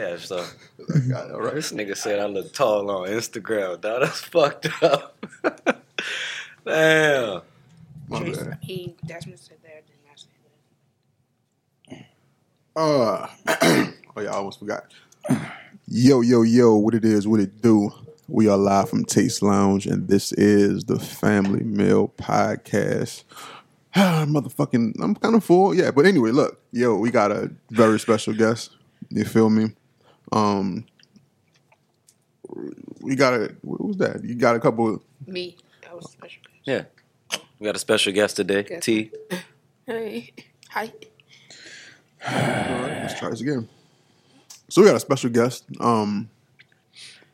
Yeah, so All right. this nigga said I look tall on Instagram, dog. That's fucked up. Damn. My Trace- bad. He Desmond said that. Did not say Uh, oh yeah, I almost forgot. Yo, yo, yo, what it is, what it do. We are live from Taste Lounge, and this is the Family Meal Podcast. Motherfucking, I'm kind of full, yeah. But anyway, look, yo, we got a very special guest. You feel me? Um, we got a what was that? You got a couple. that. Me. That was special. Yeah. We got a special guest today, Guest. T. Hey. Hi. All right, let's try this again. So we got a special guest. Um,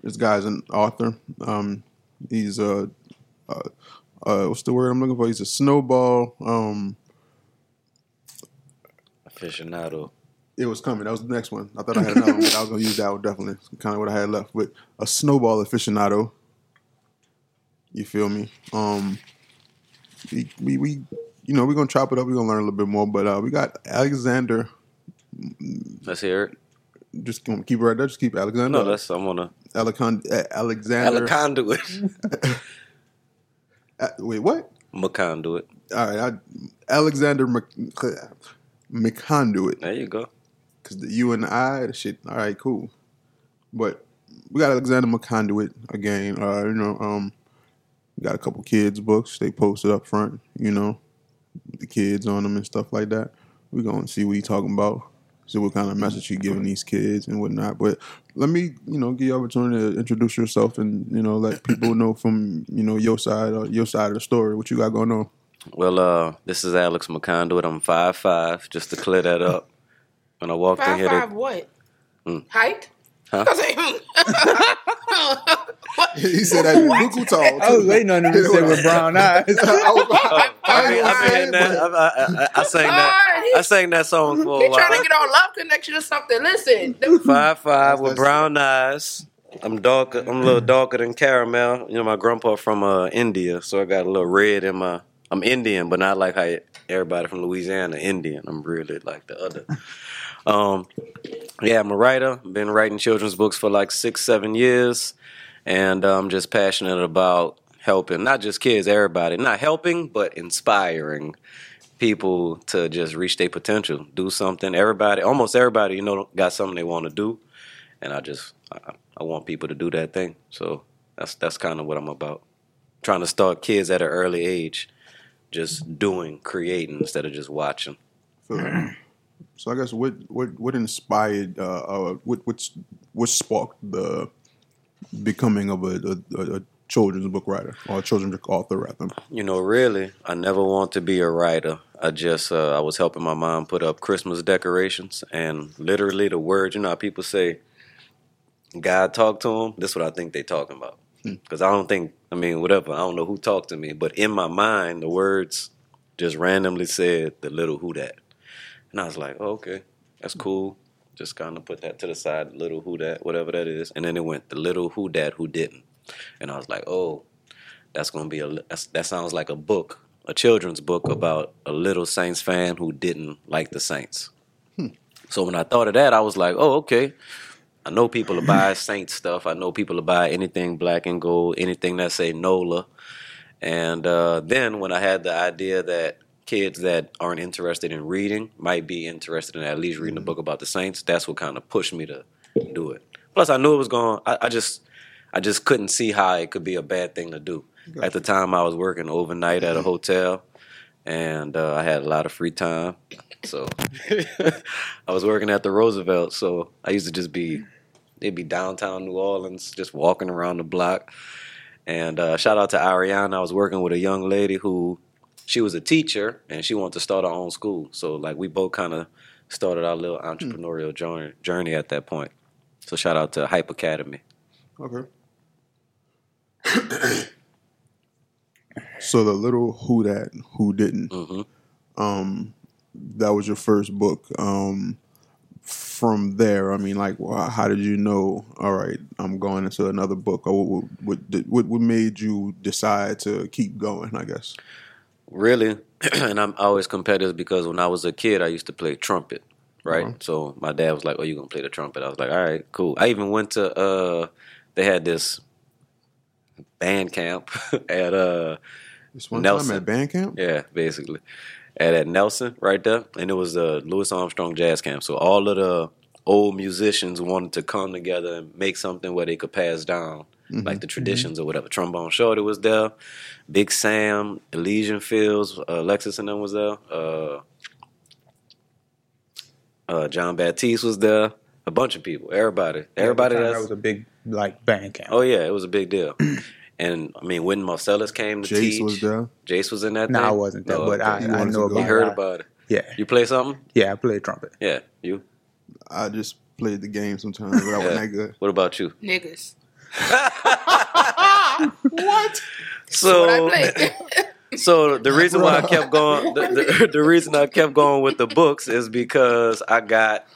this guy's an author. Um, he's a, uh, uh, what's the word I'm looking for? He's a snowball. Um, Aficionado. It was coming. That was the next one. I thought I had another one, but I was gonna use that one definitely. Kind of what I had left. But a snowball aficionado. You feel me? Um, we, we, we you know, we're gonna chop it up. We're gonna learn a little bit more. But uh, we got Alexander. Let's hear it. Just gonna keep it right there. Just keep Alexander. No, that's I'm on a Alexand- uh, Alexander. conduit. Uh, wait, what? McConduit. All right, I, Alexander Mc, McConduit. There you go. Because the U and I, the shit. All right, cool. But we got Alexander McConduit again. Uh, you know, um, got a couple kids' books. They posted up front. You know, the kids on them and stuff like that. We're gonna see what he talking about. See what kind of message he giving these kids and whatnot. But let me, you know, give you opportunity to introduce yourself and you know let people know from you know your side or your side of the story what you got going on. Well, uh, this is Alex McConduit. I'm five five, just to clear that up. When I walked in Five here, five they, what? Hmm. Height? Huh? I was what? he said that Buku tall. I was waiting on him to say with brown eyes. I was- Oh, I, I, that, I, sang that. I sang that song for He a trying to get on love connection or something. Listen, the- Five five with brown eyes. I'm darker. I'm a little darker than caramel. You know, my grandpa from uh, India, so I got a little red in my. I'm Indian, but not like how everybody from Louisiana Indian. I'm really like the other. Um, yeah, I'm a writer. Been writing children's books for like six, seven years, and I'm just passionate about helping not just kids, everybody. Not helping, but inspiring people to just reach their potential, do something. Everybody, almost everybody, you know, got something they want to do, and I just I, I want people to do that thing. So that's that's kind of what I'm about. Trying to start kids at an early age, just doing, creating instead of just watching. So, I guess what what what inspired uh, uh what what's what sparked the becoming of a, a, a children's book writer or a children's book author rather. You know, really, I never want to be a writer. I just uh, I was helping my mom put up Christmas decorations, and literally the words. You know, how people say, "God talked to them." This is what I think they're talking about. Because I don't think, I mean, whatever. I don't know who talked to me, but in my mind, the words just randomly said the little who that, and I was like, oh, okay, that's cool. Just kind of put that to the side, little who that, whatever that is, and then it went the little who that who didn't, and I was like, oh, that's gonna be a that's, that sounds like a book, a children's book about a little Saints fan who didn't like the Saints. So when I thought of that, I was like, oh, okay. I know people will buy Saints stuff. I know people will buy anything black and gold, anything that say NOLA. And uh, then when I had the idea that kids that aren't interested in reading might be interested in at least reading a book about the Saints, that's what kind of pushed me to do it. Plus, I knew it was going. I, I just, I just couldn't see how it could be a bad thing to do. At the time, I was working overnight at a hotel, and uh, I had a lot of free time. So I was working at the Roosevelt. So I used to just be, it'd be downtown New Orleans, just walking around the block. And uh, shout out to Ariana. I was working with a young lady who, she was a teacher and she wanted to start her own school. So like we both kind of started our little entrepreneurial journey, journey at that point. So shout out to Hype Academy. Okay. so the little who that who didn't hmm um that was your first book um from there i mean like wh- how did you know all right i'm going into another book or what what, what, what made you decide to keep going i guess Really, and I'm always competitive because when I was a kid, I used to play trumpet. right? Uh-huh. So my dad was like, "Oh, you gonna play the trumpet?" I was like, "All right, cool." I even went to uh, they had this band camp at uh, This one Nelson. time at band camp. yeah, basically at at Nelson right there, and it was the Louis Armstrong Jazz Camp. So all of the old musicians wanted to come together and make something where they could pass down like the traditions or whatever. Trombone Shorty was there, Big Sam, Elysian Fields, uh, Lexus and them was there. Uh, uh, Jon Batiste was there. A bunch of people, everybody, everybody. At the time, That's, that was a big like band camp. oh yeah, it was a big deal. and I mean, when Marsalis came to Jace teach, was there. Jace was in that. No, thing? I wasn't there, Oh, but I, I know about you heard about it. Yeah, You play something? yeah, I played trumpet. Yeah, you. I just played the game sometimes, but I wasn't Yeah. that good. What about you? Niggas. What? So, what I play. so the reason why I kept going, the, the, the reason I kept going with the books is because I got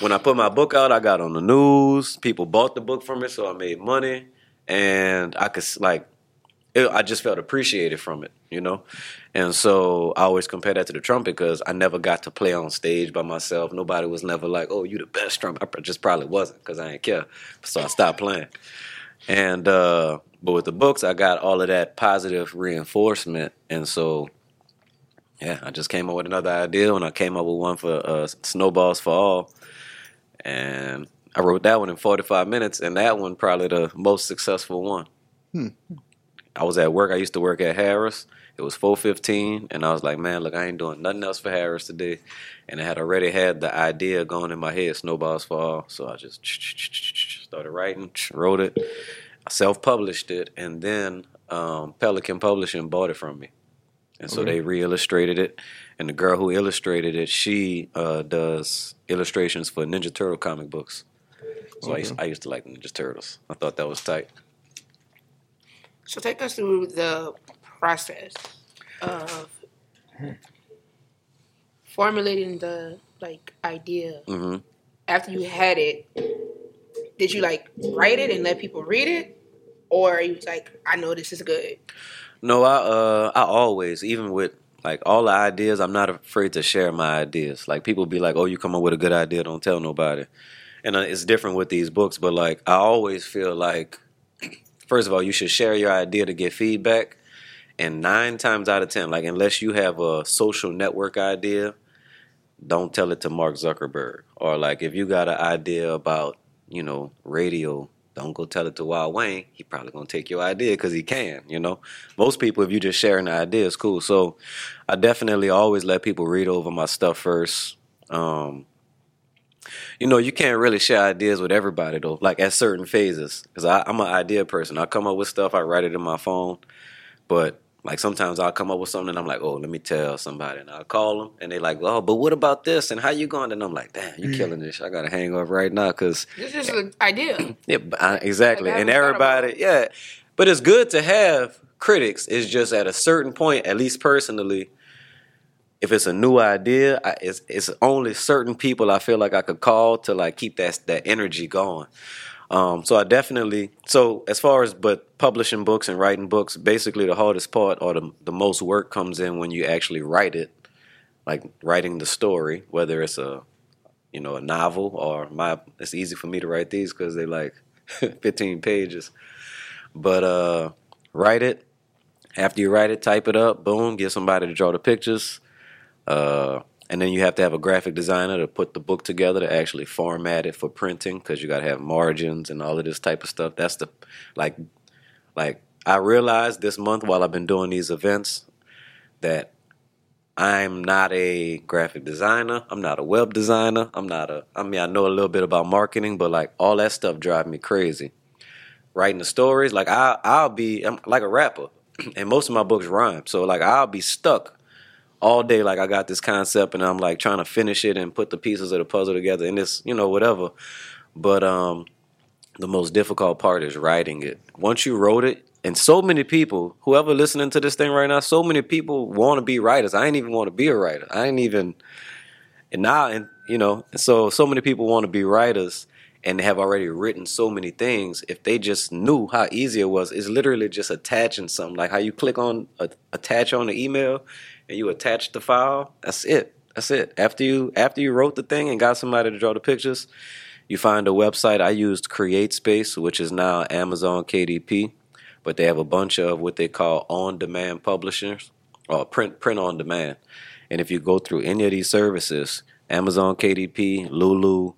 when I put my book out, I got on the news. People bought the book from me, so I made money, and I could like, it, I just felt appreciated from it, you know. And so I always compare that to the trumpet because I never got to play on stage by myself. Nobody was never like, "Oh, you the best trumpet." I just probably wasn't because I didn't care. So I stopped playing. And uh, but with the books, I got all of that positive reinforcement, and so yeah, I just came up with another idea, and I came up with one for uh, Snowballs for All, and I wrote that one in 45 minutes, and that one probably the most successful one. Hmm. I was at work. I used to work at Harris. It was 4:15, and I was like, "Man, look, I ain't doing nothing else for Harris today." And I had already had the idea going in my head, Snowballs Fall." So I just started writing, wrote it, I self-published it, and then um, Pelican Publishing bought it from me, and so Okay. they re-illustrated it. And the girl who illustrated it, she uh, does illustrations for Ninja Turtle comic books. So I, used, I used to like Ninja Turtles. I thought that was tight. So take us through the process of formulating the like idea. hmm After you had it, did you like write it and let people read it, or you was like, I know this is good. No, I uh I always, even with like all the ideas, I'm not afraid to share my ideas. Like people be like, "Oh, you come up with a good idea, don't tell nobody." And uh, it's different with these books, but like I always feel like first of all, you should share your idea to get feedback. And 9 times out of 10, like unless you have a social network idea, don't tell it to Mark Zuckerberg. Or like if you got an idea about, you know, radio, don't go tell it to Wild Wayne. He probably gonna take your idea because he can. You know, most people, if you just sharing the idea, is cool. So I definitely always let people read over my stuff first. Um, you know, you can't really share ideas with everybody though. Like at certain phases, because I'm an idea person. I come up with stuff, I write it in my phone, but like sometimes I'll come up with something and I'm like, oh, let me tell somebody, and I'll call them, and they're like, oh, but what about this? And how you going? And I'm like, damn, you're killing this. I gotta hang up right now because This is an idea. yeah, exactly. Like, and haven't thought about everybody, yeah. But it's good to have critics. It's just at a certain point, at least personally, if it's a new idea, I, it's it's only certain people I feel like I could call to like keep that that energy going. Um, so I definitely so as far as but publishing books and writing books, basically the hardest part or the the most work comes in when you actually write it, like writing the story, whether it's a you know a novel or my. It's easy for me to write these because they like 15 pages, but uh, write it. After you write it, type it up, boom, get somebody to draw the pictures. Uh, and then you have to have a graphic designer to put the book together to actually format it for printing because you got to have margins and all of this type of stuff. That's the like, like I realized this month while I've been doing these events that I'm not a graphic designer. I'm not a web designer. I'm not a. I mean, I know a little bit about marketing, but like all that stuff drives me crazy. Writing the stories, like I, I'll be I'm like a rapper, and most of my books rhyme. So like I'll be stuck all day. Like I got this concept, and I'm like trying to finish it and put the pieces of the puzzle together, and it's you know whatever. But um, the most difficult part is writing it. Once you wrote it, and so many people, whoever listening to this thing right now, so many people want to be writers. I ain't even want to be a writer. I ain't even, and now, and you know, so so many people want to be writers and have already written so many things. If they just knew how easy it was, it's literally just attaching something. Like how you click on attach on the email and you attach the file. That's it. That's it. After you after you wrote the thing and got somebody to draw the pictures, you find a website. I used CreateSpace, which is now Amazon KDP, but they have a bunch of what they call on-demand publishers or print print on demand. And if you go through any of these services, Amazon KDP, Lulu,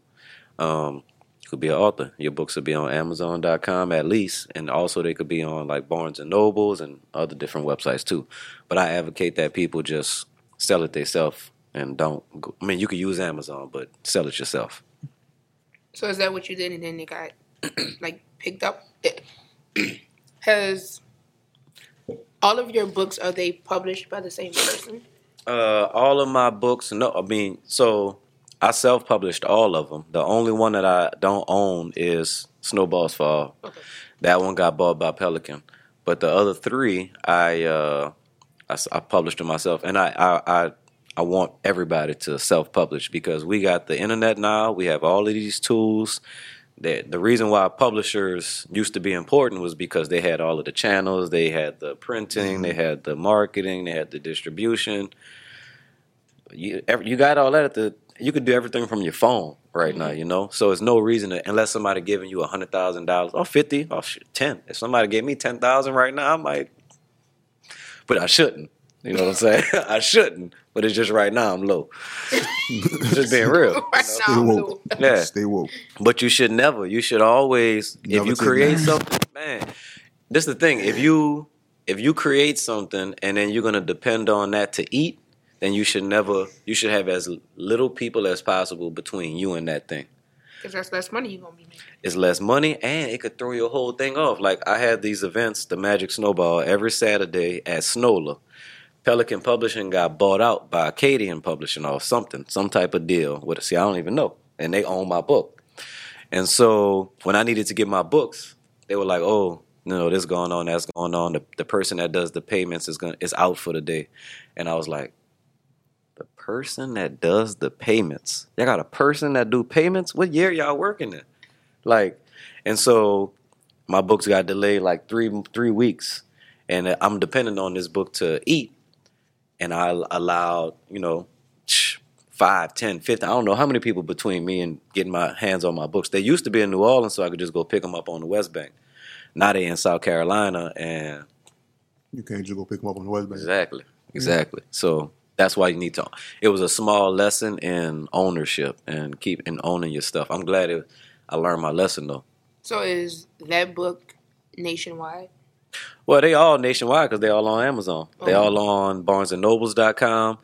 um, you could be an author. Your books will be on Amazon.com at least, and also they could be on like Barnes and Nobles and other different websites too. But I advocate that people just sell it themselves and don't. Go, I mean, you could use Amazon, but sell it yourself. So is that what you did, and then it got like picked up? Has all of your books are they published by the same person? Uh, all of my books, no, I mean, so I self-published all of them. The only one that I don't own is Snowballs Fall. Okay. That one got bought by Pelican, but the other three, I uh, I, s- I published them myself, and I, I I I want everybody to self-publish because we got the internet now. We have all of these tools. That the reason why publishers used to be important was because they had all of the channels, they had the printing, they had the marketing, they had the distribution. You you got all that at the. You could do everything from your phone right now, mm-hmm. you know. So it's no reason to unless somebody giving you a hundred thousand dollars or fifty oh, or shit, ten. If somebody gave me ten thousand right now, I might, but I shouldn't. You know what I'm saying? I shouldn't, but it's just right now I'm low. just being real. right Stay now, I'm woke. Yeah. Stay woke. But you should never. You should always. Never if you create never. something, man, this is the thing. If you if you create something and then you're gonna depend on that to eat, then you should never. You should have as little people as possible between you and that thing. Because that's less money you're gonna be making. It's less money and it could throw your whole thing off. Like I had these events, the Magic Snowball, every Saturday at Snola. Pelican Publishing got bought out by Arcadia Publishing or something, some type of deal. With see, I don't even know, and they own my book. And so when I needed to get my books, they were like, "Oh, no, this going on, that's going on. The, the person that does the payments is gonna is out for the day." And I was like, "The person that does the payments, y'all got a person that do payments? What year y'all working in?" Like, and so my books got delayed like three three weeks, and I'm dependent on this book to eat and I allowed, you know, five, ten, fifty. I don't know how many people between me and getting my hands on my books. They used to be in New Orleans, so I could just go pick them up on the West Bank. Now they in South Carolina, and You can't just go pick them up on the West Bank. exactly, exactly. So that's why you need to. It was a small lesson in ownership and keep and owning your stuff. I'm glad it, I learned my lesson though. So is that book nationwide? Well, they all nationwide because they all on Amazon. They Oh. all on BarnesandNobles.com.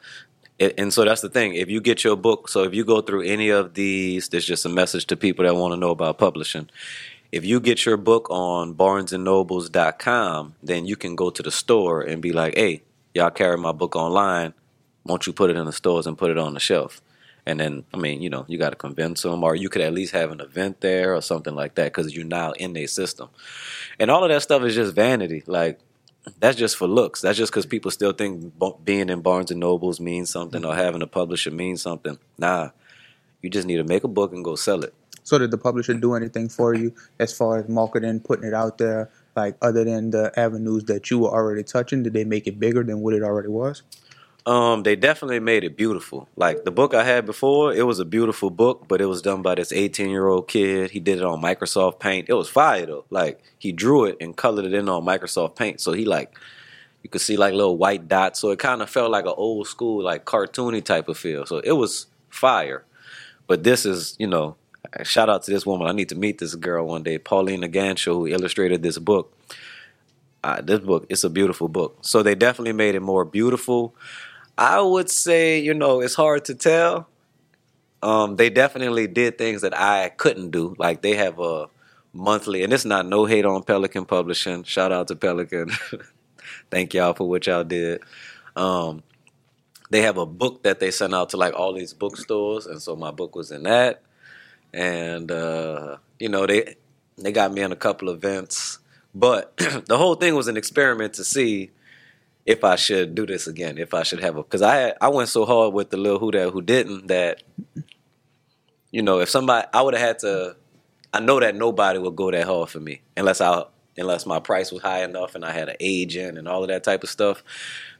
And, and so that's the thing. If you get your book, so if you go through any of these, there's just a message to people that want to know about publishing. If you get your book on BarnesandNobles.com, then you can go to the store and be like, "Hey, y'all carry my book online. Won't you put it in the stores and put it on the shelf?" And then, I mean, you know, you got to convince them, or you could at least have an event there or something like that because you're now in their system. And all of that stuff is just vanity. Like that's just for looks. That's just because people still think being in Barnes and Nobles means something or having a publisher means something. Nah, you just need to make a book and go sell it. So did the publisher do anything for you as far as marketing, putting it out there? Like other than the avenues that you were already touching, did they make it bigger than what it already was? Um, they definitely made it beautiful. Like the book I had before, it was a beautiful book, but it was done by this 18 year old kid. He did it on Microsoft Paint. It was fire though. Like he drew it and colored it in on Microsoft Paint. So he like, you could see like little white dots. So it kind of felt like an old school, like cartoony type of feel. So it was fire. But this is, you know, shout out to this woman. I need to meet this girl one day, Paulina Ganucheau, who illustrated this book. Uh, this book, it's a beautiful book. So they definitely made it more beautiful. I would say, you know, it's hard to tell. Um, they definitely did things that I couldn't do. Like they have a monthly, and it's not no hate on Pelican Publishing. Shout out to Pelican. Thank y'all for what y'all did. Um, they have a book that they sent out to like all these bookstores, and so my book was in that. And uh, you know, they they got me in a couple events, but the whole thing was an experiment to see if I should do this again, if I should have a because I I went so hard with the little who that who didn't that you know if somebody I would have had to I know that nobody would go that hard for me unless I unless my price was high enough and I had an agent and all of that type of stuff.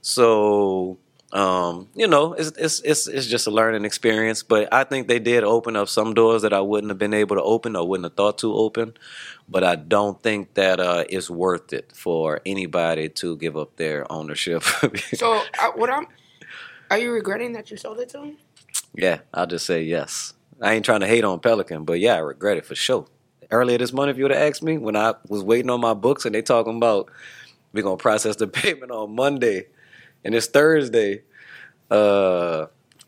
So um, you know, it's, it's it's it's just a learning experience. But I think they did open up some doors that I wouldn't have been able to open or wouldn't have thought to open. But I don't think that uh, it's worth it for anybody to give up their ownership. So I, what I'm? Are you regretting that you sold it to him? yeah, I'll just say yes. I ain't trying to hate on Pelican, but yeah, I regret it for sure. Earlier this month, if you would have asked me when I was waiting on my books and they talking about we're gonna process the payment on Monday and it's Thursday, uh,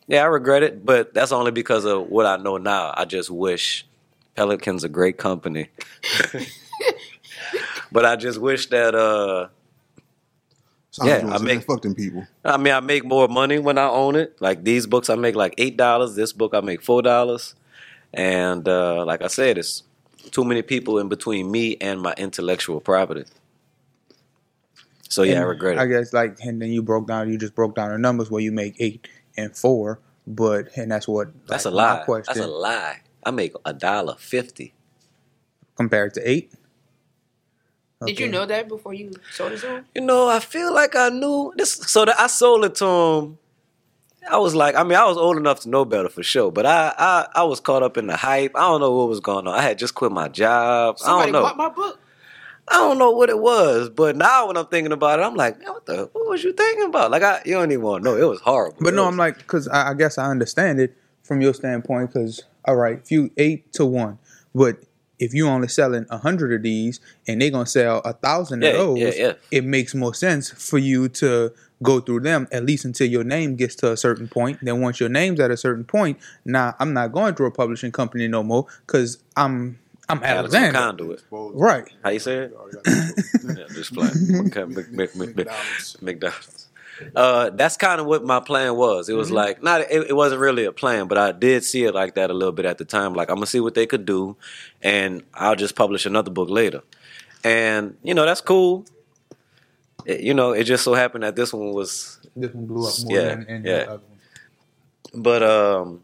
yeah, I regret it, but that's only because of what I know now. I just wish Pelican's a great company, but I just wish that uh, Yeah, I make- fuck them people. I mean, I make more money when I own it. Like these books, I make like eight dollars. This book, I make four dollars. And uh, like I said, it's too many people in between me and my intellectual property. So yeah, I regret it. I guess like and then you broke down you just broke down the numbers where you make eight and four, but and that's what That's a like, my lie. Question That's a lie. I make a dollar fifty. compared to eight. Did you know that before you sold it to him? You know, I feel like I knew this. So that I sold it to him. I was like, I mean, I was old enough to know better for sure, but I, I, I was caught up in the hype. I don't know what was going on. I had just quit my job. I don't know. bought my book. I don't know what it was, but now when I'm thinking about it, I'm like, man, what the? What was you thinking about? Like, I you don't even want to know. It was horrible. But no, It I'm like, because I, I guess I understand it from your standpoint. Because all right, if you eight to one, but if you only selling a hundred of these and they're gonna sell a thousand Yeah, of those, yeah, yeah. it makes more sense for you to go through them at least until your name gets to a certain point. Then once your name's at a certain point, now I'm not going through a publishing company no more because I'm I'm Alex Alexander, Conduit. right? How you say it? Yeah, just playing. Okay, Mc- Mc- Mc- Mc- McDonald's. McDonald's. Uh, that's kind of what my plan was. It was Mm-hmm. like not. It, it wasn't really a plan, but I did see it like that a little bit at the time. Like I'm gonna see what they could do, and I'll just publish another book later. And you know that's cool. It- you know, it just so happened that this one was This one blew up more Yeah, than, than yeah. other one. But um,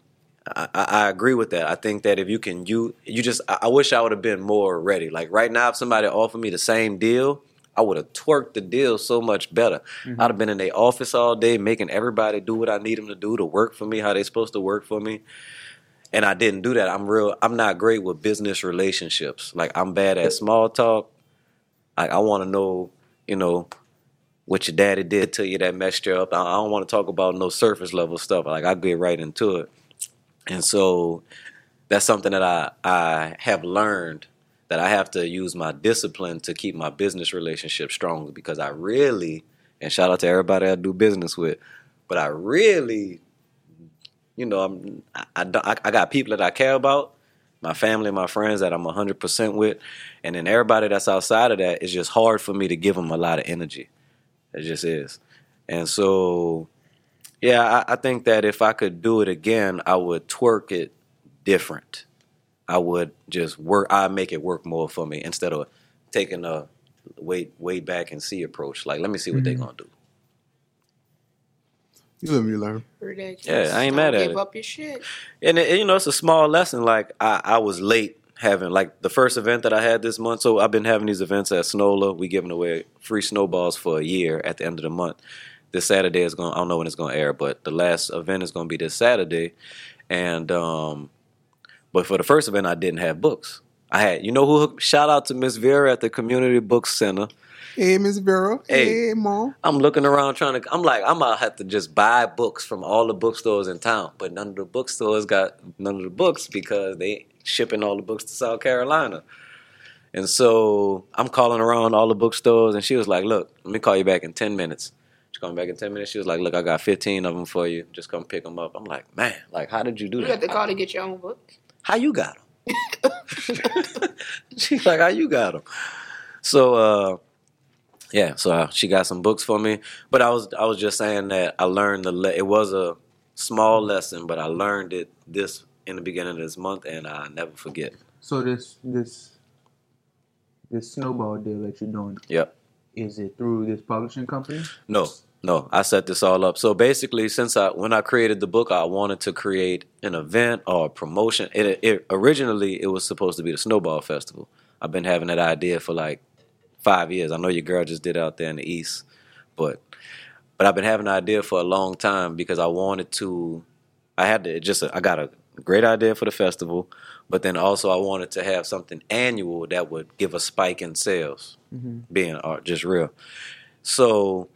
I, I I agree with that. I think that if you can, you you just. I, I wish I would have been more ready. Like right now, if somebody offered me the same deal, I would have twerked the deal so much better. Mm-hmm. I'd have been in their office all day, making everybody do what I need them to do to work for me, how they supposed to work for me. And I didn't do that. I'm real. I'm not great with business relationships. Like I'm bad at small talk. Like I want to know, you know, what your daddy did to you that messed you up. I I don't want to talk about no surface level stuff. Like I get right into it, and so that's something that I I have learned that I have to use my discipline to keep my business relationship strong because I really and shout out to everybody I do business with, but I really, you know, I'm I I, I got people that I care about. My family, my friends that I'm 100% with, and then everybody that's outside of that, it's just hard for me to give them a lot of energy. It just is. And so, yeah, I, I think that if I could do it again, I would twerk it different. I would just work. I make it work more for me instead of taking a wait, wait back and see approach. Like, let me see what they're mm-hmm. gonna do. You let me learn. Ridiculous. Yeah, I ain't Don't mad at give it. up your shit. And it, you know, it's a small lesson. Like I, I was late having like the first event that I had this month. So I've been having these events at Snola. We giving away free snowballs for a year at the end of the month. This Saturday is going. I don't know when it's going to air, but the last event is going to be this Saturday. And um, but for the first event, I didn't have books. I had, you know, who? Shout out to Miss Vera at the Community Book Center. Hey, Miss Vera. Hey. Hey, mom. I'm looking around trying to. I'm like, I'm gonna have to just buy books from all the bookstores in town, but none of the bookstores got none of the books because they shipping all the books to South Carolina. And so I'm calling around all the bookstores, and she was like, "Look, let me call you back in ten minutes." She called me back in ten minutes. She was like, "Look, I got 15 of them for you. Just come pick them up." I'm like, "Man, like, how did you do You got that? to call to get your own book. How you got them?" She's like, "How you got them?" So, uh, yeah, so uh, she got some books for me. But I was I was just saying that I learned the le- it was a small lesson, but I learned it this in the beginning of this month, and I never forget. So this this this snowball deal that you're doing Yep. Is it through this publishing company? No, no, I set this all up. So basically, since I when I created the book, I wanted to create an event or a promotion. It, it originally it was supposed to be the Snowball Festival. I've been having that idea for like five years. I know your girl just did out there in the east, but But I've been having an idea for a long time because I wanted to. I had to just. I got a great idea for the festival, but then also I wanted to have something annual that would give a spike in sales. Being art, just real. So,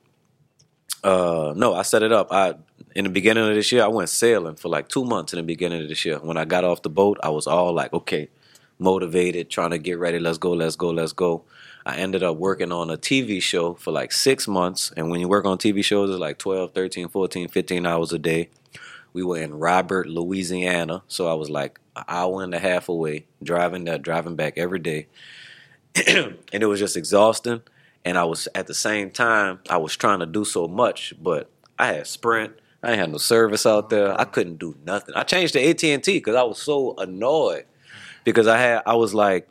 uh, no, I set it up. I in the beginning of this year, I went sailing for like two months. In the beginning of this year, when I got off the boat, I was all like, okay, motivated, trying to get ready. Let's go, let's go, let's go. I ended up working on a TV show for like six months. And when you work on TV shows, it's like 12, 13, 14, 15 hours a day. We were in Robert, Louisiana. So I was like an hour and a half away, driving that, driving back every day. and it was just exhausting. And I was at the same time, I was trying to do so much, but I had Sprint. I had no service out there. I couldn't do nothing. I changed to AT and T because I was so annoyed because I had I was like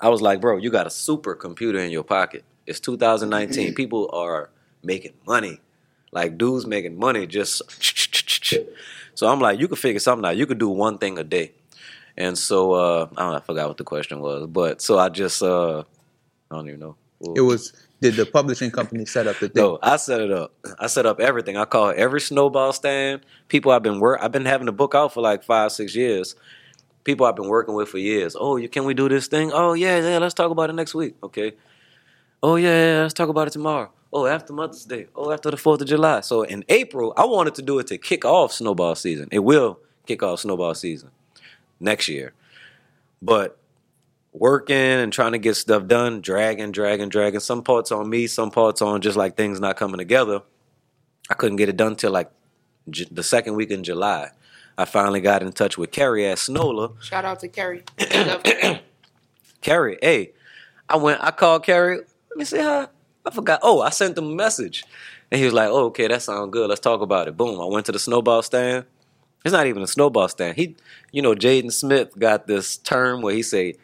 I was like, bro, you got a super computer in your pocket. It's 2019. Mm-hmm. People are making money. Like dudes making money just so I'm like, you could figure something out. You could do one thing a day. And so uh I don't know, I forgot what the question was. But so I just uh I don't even know. It was did the publishing company set up the thing? No, I set it up. I set up everything. I call every snowball stand. People I've been work. I've been having the book out for like five, six years. People I've been working with for years. Oh, you can we do this thing? Oh yeah, yeah. Let's talk about it next week. Okay. Oh yeah, yeah. Let's talk about it tomorrow. Oh, after Mother's Day. Oh, after the Fourth of July. So in April, I wanted to do it to kick off snowball season. It will kick off snowball season next year, but working and trying to get stuff done, dragging, dragging, dragging. Some parts on me, some parts on just like things not coming together. I couldn't get it done till like J- the second week in July. I finally got in touch with Kerry at Snola. Shout out to Kerry. Kerry, hey, I went, I called Kerry. Let me see how. I forgot. Oh, I sent him a message, and he was like, "Oh, okay, that sounds good. Let's talk about it." Boom. I went to the snowball stand. It's not even a snowball stand. He, you know, Jaden Smith got this term where he say,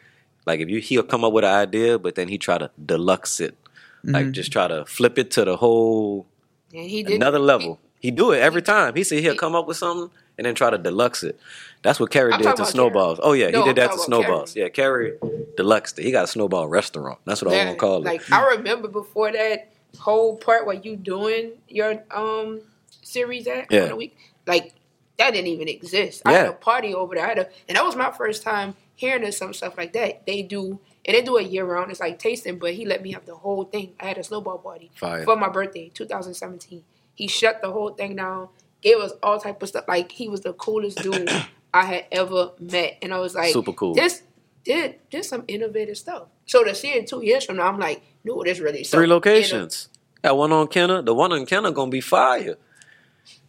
like, if you he'll come up with an idea, but then he try to deluxe it, like mm-hmm. just try to flip it to the whole And he did another level. He do it every time. He said he'll come up with something and then try to deluxe it. That's what Kerry I'm did to snowballs. Oh yeah, No, he I'm did that to snowballs. Yeah, Kerry deluxed it. He got a snowball restaurant. That's what I Yeah, want to call it. Like I remember before that whole part where you doing your um series at Yeah. the week, like that didn't even exist. I had a party over there. I had a, and that was my first time hearing of some stuff like that. They do and they do it year round. It's like tasting, but he let me have the whole thing. I had a snowball party Fire. for my birthday, 2017. He shut the whole thing down, gave us all type of stuff. Like he was the coolest dude I had ever met, and I was like, Super cool. This did just some innovative stuff. So to see it two years from now, I'm like, no, this really Three inno- locations. Got one on Kenner. The one on Kenner gonna be fire.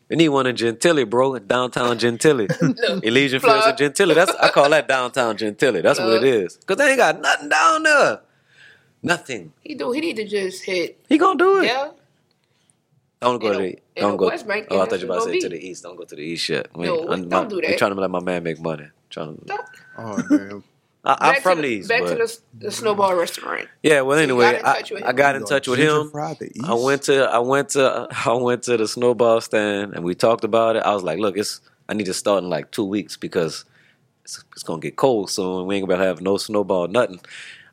We need one in Gentilly, bro. Downtown Gentilly. Elysian Fields plug. of Gentilly. That's I call that downtown Gentilly. That's what it is. Cause they ain't got nothing down there. Nothing. He do. He need to just hit. He gonna do it. Yeah. Don't go In to the- the, don't go. West Bank, oh, I thought you were about to say it's to the east. Don't go to the east yet. We, No, I'm, don't do We're that. trying to let my man make money. Trying to, Don't- Oh damn. I, I'm from the the, east, back but to the, the snowball restaurant. yeah. Well, So you anyway, got in I, touch with I him. got in touch with him. I went to I went to I went to the snowball stand and we talked about it. I was like, look, it's I need to start in like two weeks because it's, it's gonna get cold soon. We ain't gonna have no snowball, nothing.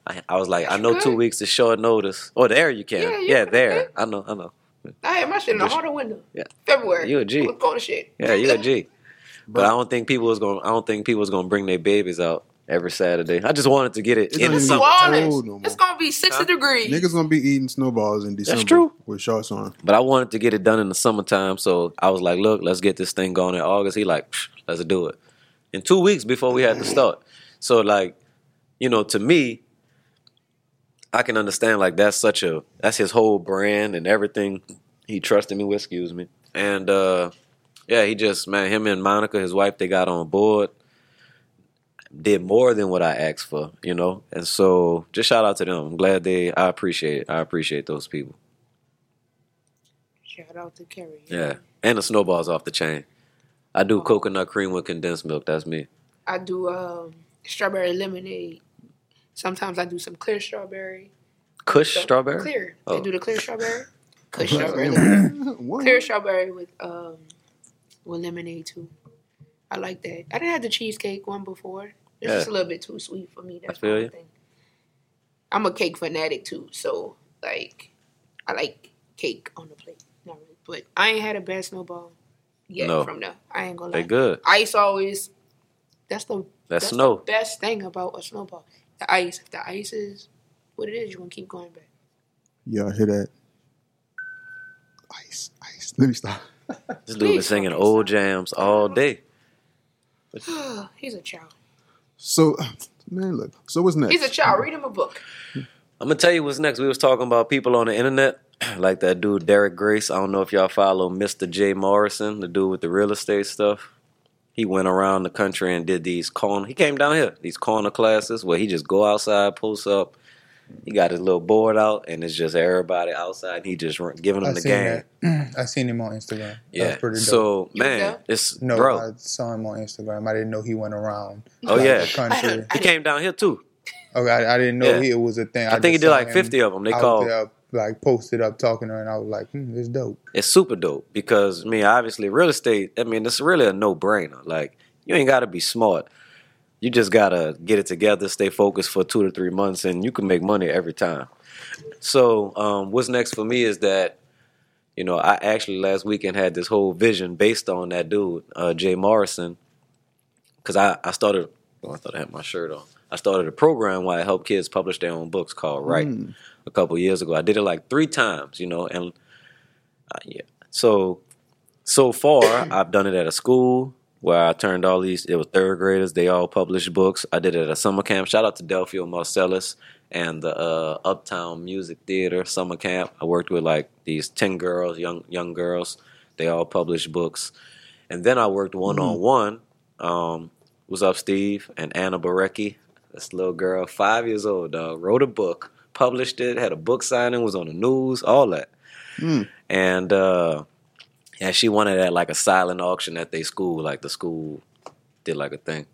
I, I was like, I know you two could. weeks is short notice. Oh, there you can. Yeah, Yeah, you could, there. I know, I know. I had my shit in the Just- heart of window. Yeah. February. You a G. Let's go to shit. Yeah, you a G. But I don't think people was gonna. I don't think people was gonna bring their babies out every Saturday. I just wanted to get it It's in not the even summer. No. It's gonna be sixty Huh? degrees. Niggas gonna be eating snowballs in December. That's true. With shorts on. But I wanted to get it done in the summertime, so I was like, "Look, let's get this thing going in August." He like, "Let's do it." In two weeks before we had to start, so like, you know, to me, I can understand like that's such a that's his whole brand and everything. He trusted me with, excuse me, and uh yeah, he just man, him and Monica, his wife, they got on board. Did more than what I asked for, you know, and so just shout out to them. I'm glad they. I appreciate. It. I appreciate those people. Shout out to Kerry. Yeah, and the snowballs off the chain. I do coconut cream with condensed milk. That's me. I do um, strawberry lemonade. Sometimes I do some clear strawberry. Kush So- strawberry. Clear. Oh. They do the clear strawberry. Kush strawberry. clear strawberry with um with lemonade too. I like that. I didn't have the cheesecake one before. It's Yeah. just a little bit too sweet for me. That's I feel my you. thing. I'm a cake fanatic too, so like I like cake on the plate. Not really. but I ain't had a bad snowball yet No. from them. I ain't gonna They lie. good. Ice always. That's the That's that's snow. the best thing about a snowball. The ice. If the ice is what it is, you're gonna keep going back. Yeah, I hear that? Ice, ice. Let me stop. This dude been singing old jams all day. He's a child. So, man, look. So what's next? He's a child. Read him a book. I'm gonna tell you what's next. We was talking about people on the internet, like that dude Derek Grace. I don't know if y'all follow Mr. Jay Morrison, the dude with the real estate stuff. He went around the country and did these corner. He came down here, these corner classes where he just go outside, post up. He got his little board out, and it's just everybody outside. And he just run- giving them I the game. that. I seen him on Instagram. That Yeah. was pretty dope. So man, there? it's no, bro. I saw him on Instagram. I didn't know he went around. Oh yeah, the country. he came down here too. Okay, I, I didn't know Yeah. he, it was a thing. I think he did like him 50 of them. They out called. there, like posted up talking to her, and I was like, hmm, "It's dope." it's super dope because I mean, obviously, real estate. I mean, it's really a no brainer. Like, you ain't got to be smart. You just gotta get it together, stay focused for two to three months, and you can make money every time. So, um, what's next for me is that, you know, I actually last weekend had this whole vision based on that dude, uh, Jay Morrison, because I I started. Oh, I thought I had my shirt on. I started a program where I help kids publish their own books called Write Mm. A couple years ago. I did it like three times, you know, and uh, yeah. So so far, I've done it at a school where I turned all these. It was third graders. They all published books. I did it at a summer camp. Shout out to Delfeayo Marsalis and the uh, Uptown Music Theater summer camp. I worked with like these ten girls, young young girls. They all published books, and then I worked one on one. Um, was up Steve and Anna Barecki, this little girl, five years old, dog, wrote a book, published it, had a book signing, was on the news, all that. Mm. And uh and she won it at like a silent auction at their school, like the school did like a thing.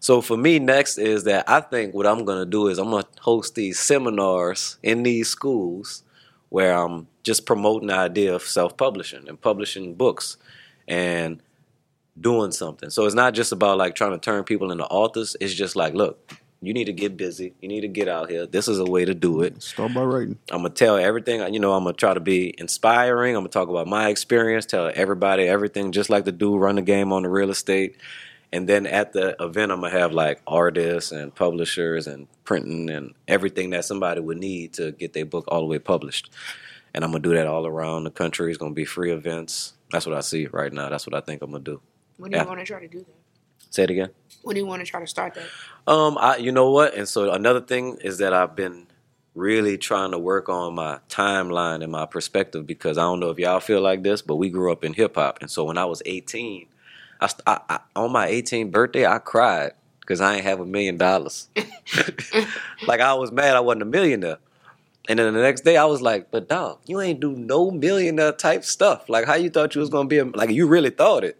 So for me next is that I think what I'm gonna do is I'm gonna host these seminars in these schools where I'm just promoting the idea of self-publishing and publishing books and doing something. So it's not just about like trying to turn people into authors. It's just like, look, you need to get busy. You need to get out here. This is a way to do it. Start by writing. I'm gonna tell everything. You know, I'm gonna try to be inspiring. I'm gonna talk about my experience. Tell everybody everything, just like the dude run the game on the real estate. And then at the event, I'm gonna have like artists and publishers and printing and everything that somebody would need to get their book all the way published. And I'm gonna do that all around the country. It's gonna be free events. That's what I see right now. That's what I think I'm gonna do. When do you Yeah. want to try to do that? Say it again. When do you want to try to start that? Um, I you know what? And so another thing is that I've been really trying to work on my timeline and my perspective because I don't know if y'all feel like this, but we grew up in hip hop, and so when I was 18, I, st- I, I on my 18th birthday I cried because I ain't have a million dollars. like I was mad I wasn't a millionaire. And then the next day I was like, but dog, you ain't do no millionaire type stuff. Like how you thought you was gonna be a, like you really thought it.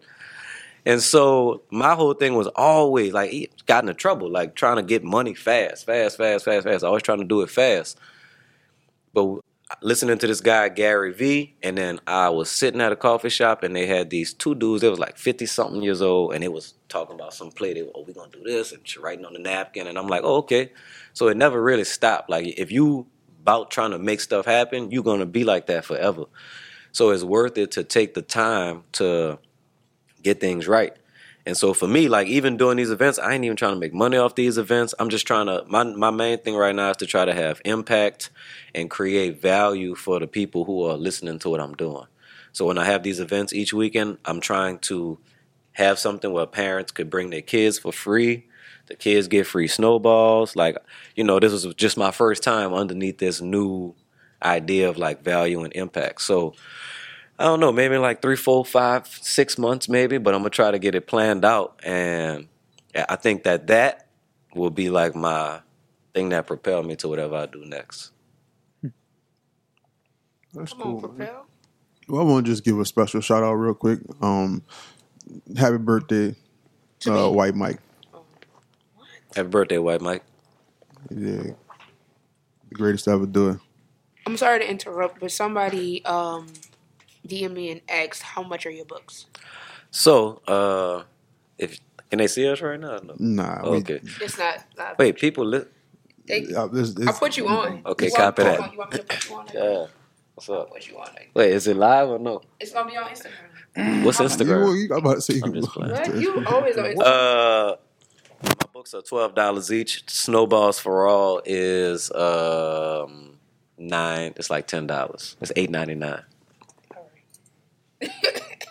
And so my whole thing was always like he got into trouble, like trying to get money fast, fast, fast, fast, fast. Always trying to do it fast. But listening to this guy Gary V, and then I was sitting at a coffee shop, and they had these two dudes. They was like fifty something years old, and they was talking about some play. They were, oh, we gonna do this, and writing on the napkin, and I'm like, oh, okay. So it never really stopped. Like if you about trying to make stuff happen, you're gonna be like that forever. So it's worth it to take the time to get things right. And so for me, like even doing these events, I ain't even trying to make money off these events. I'm just trying to my my main thing right now is to try to have impact and create value for the people who are listening to what I'm doing. So when I have these events each weekend, I'm trying to have something where parents could bring their kids for free. The kids get free snowballs. Like, you know, this was just my first time underneath this new idea of like value and impact. So I don't know, maybe like three, four, five, six months, maybe. But I'm gonna try to get it planned out, and I think that that will be like my thing that propel me to whatever I do next. That's Come cool. on, propel. Well, I want to just give a special shout out real quick. Um, happy birthday, To uh, me. White Mike. Happy birthday, White Mike. Yeah, the greatest to ever do it. I'm sorry to interrupt, but somebody um DM me and asked how much are your books? So, uh, if can they see us right now? No. Nah, we- Okay. It's not. not Wait, people. Li- They, uh, this- this- I'll put you on. Okay, You want- copy that. You want me to put you on? yeah. What's up? What you want? Like, Wait, is it live or no? it's gonna be on Instagram. What's You, Instagram? you, I'm about to say I'm just playing. What? You always on Instagram. Uh, my books are twelve dollars each. Snowballs for all is um nine. It's like ten dollars. It's eight ninety nine. Alright.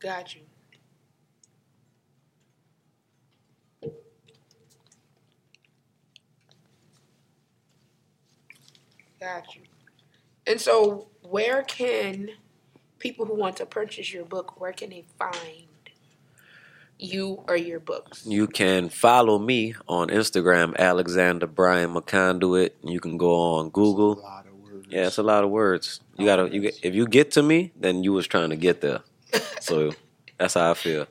Got you. Got you. And so, where can people who want to purchase your book, where can they find you or your books? You can follow me on Instagram, Alexander Brian McConduit. You can go on Google. Words. Yeah, it's a lot of words. You gotta. You get, if you get to me, then you was trying to get there. So that's how I feel.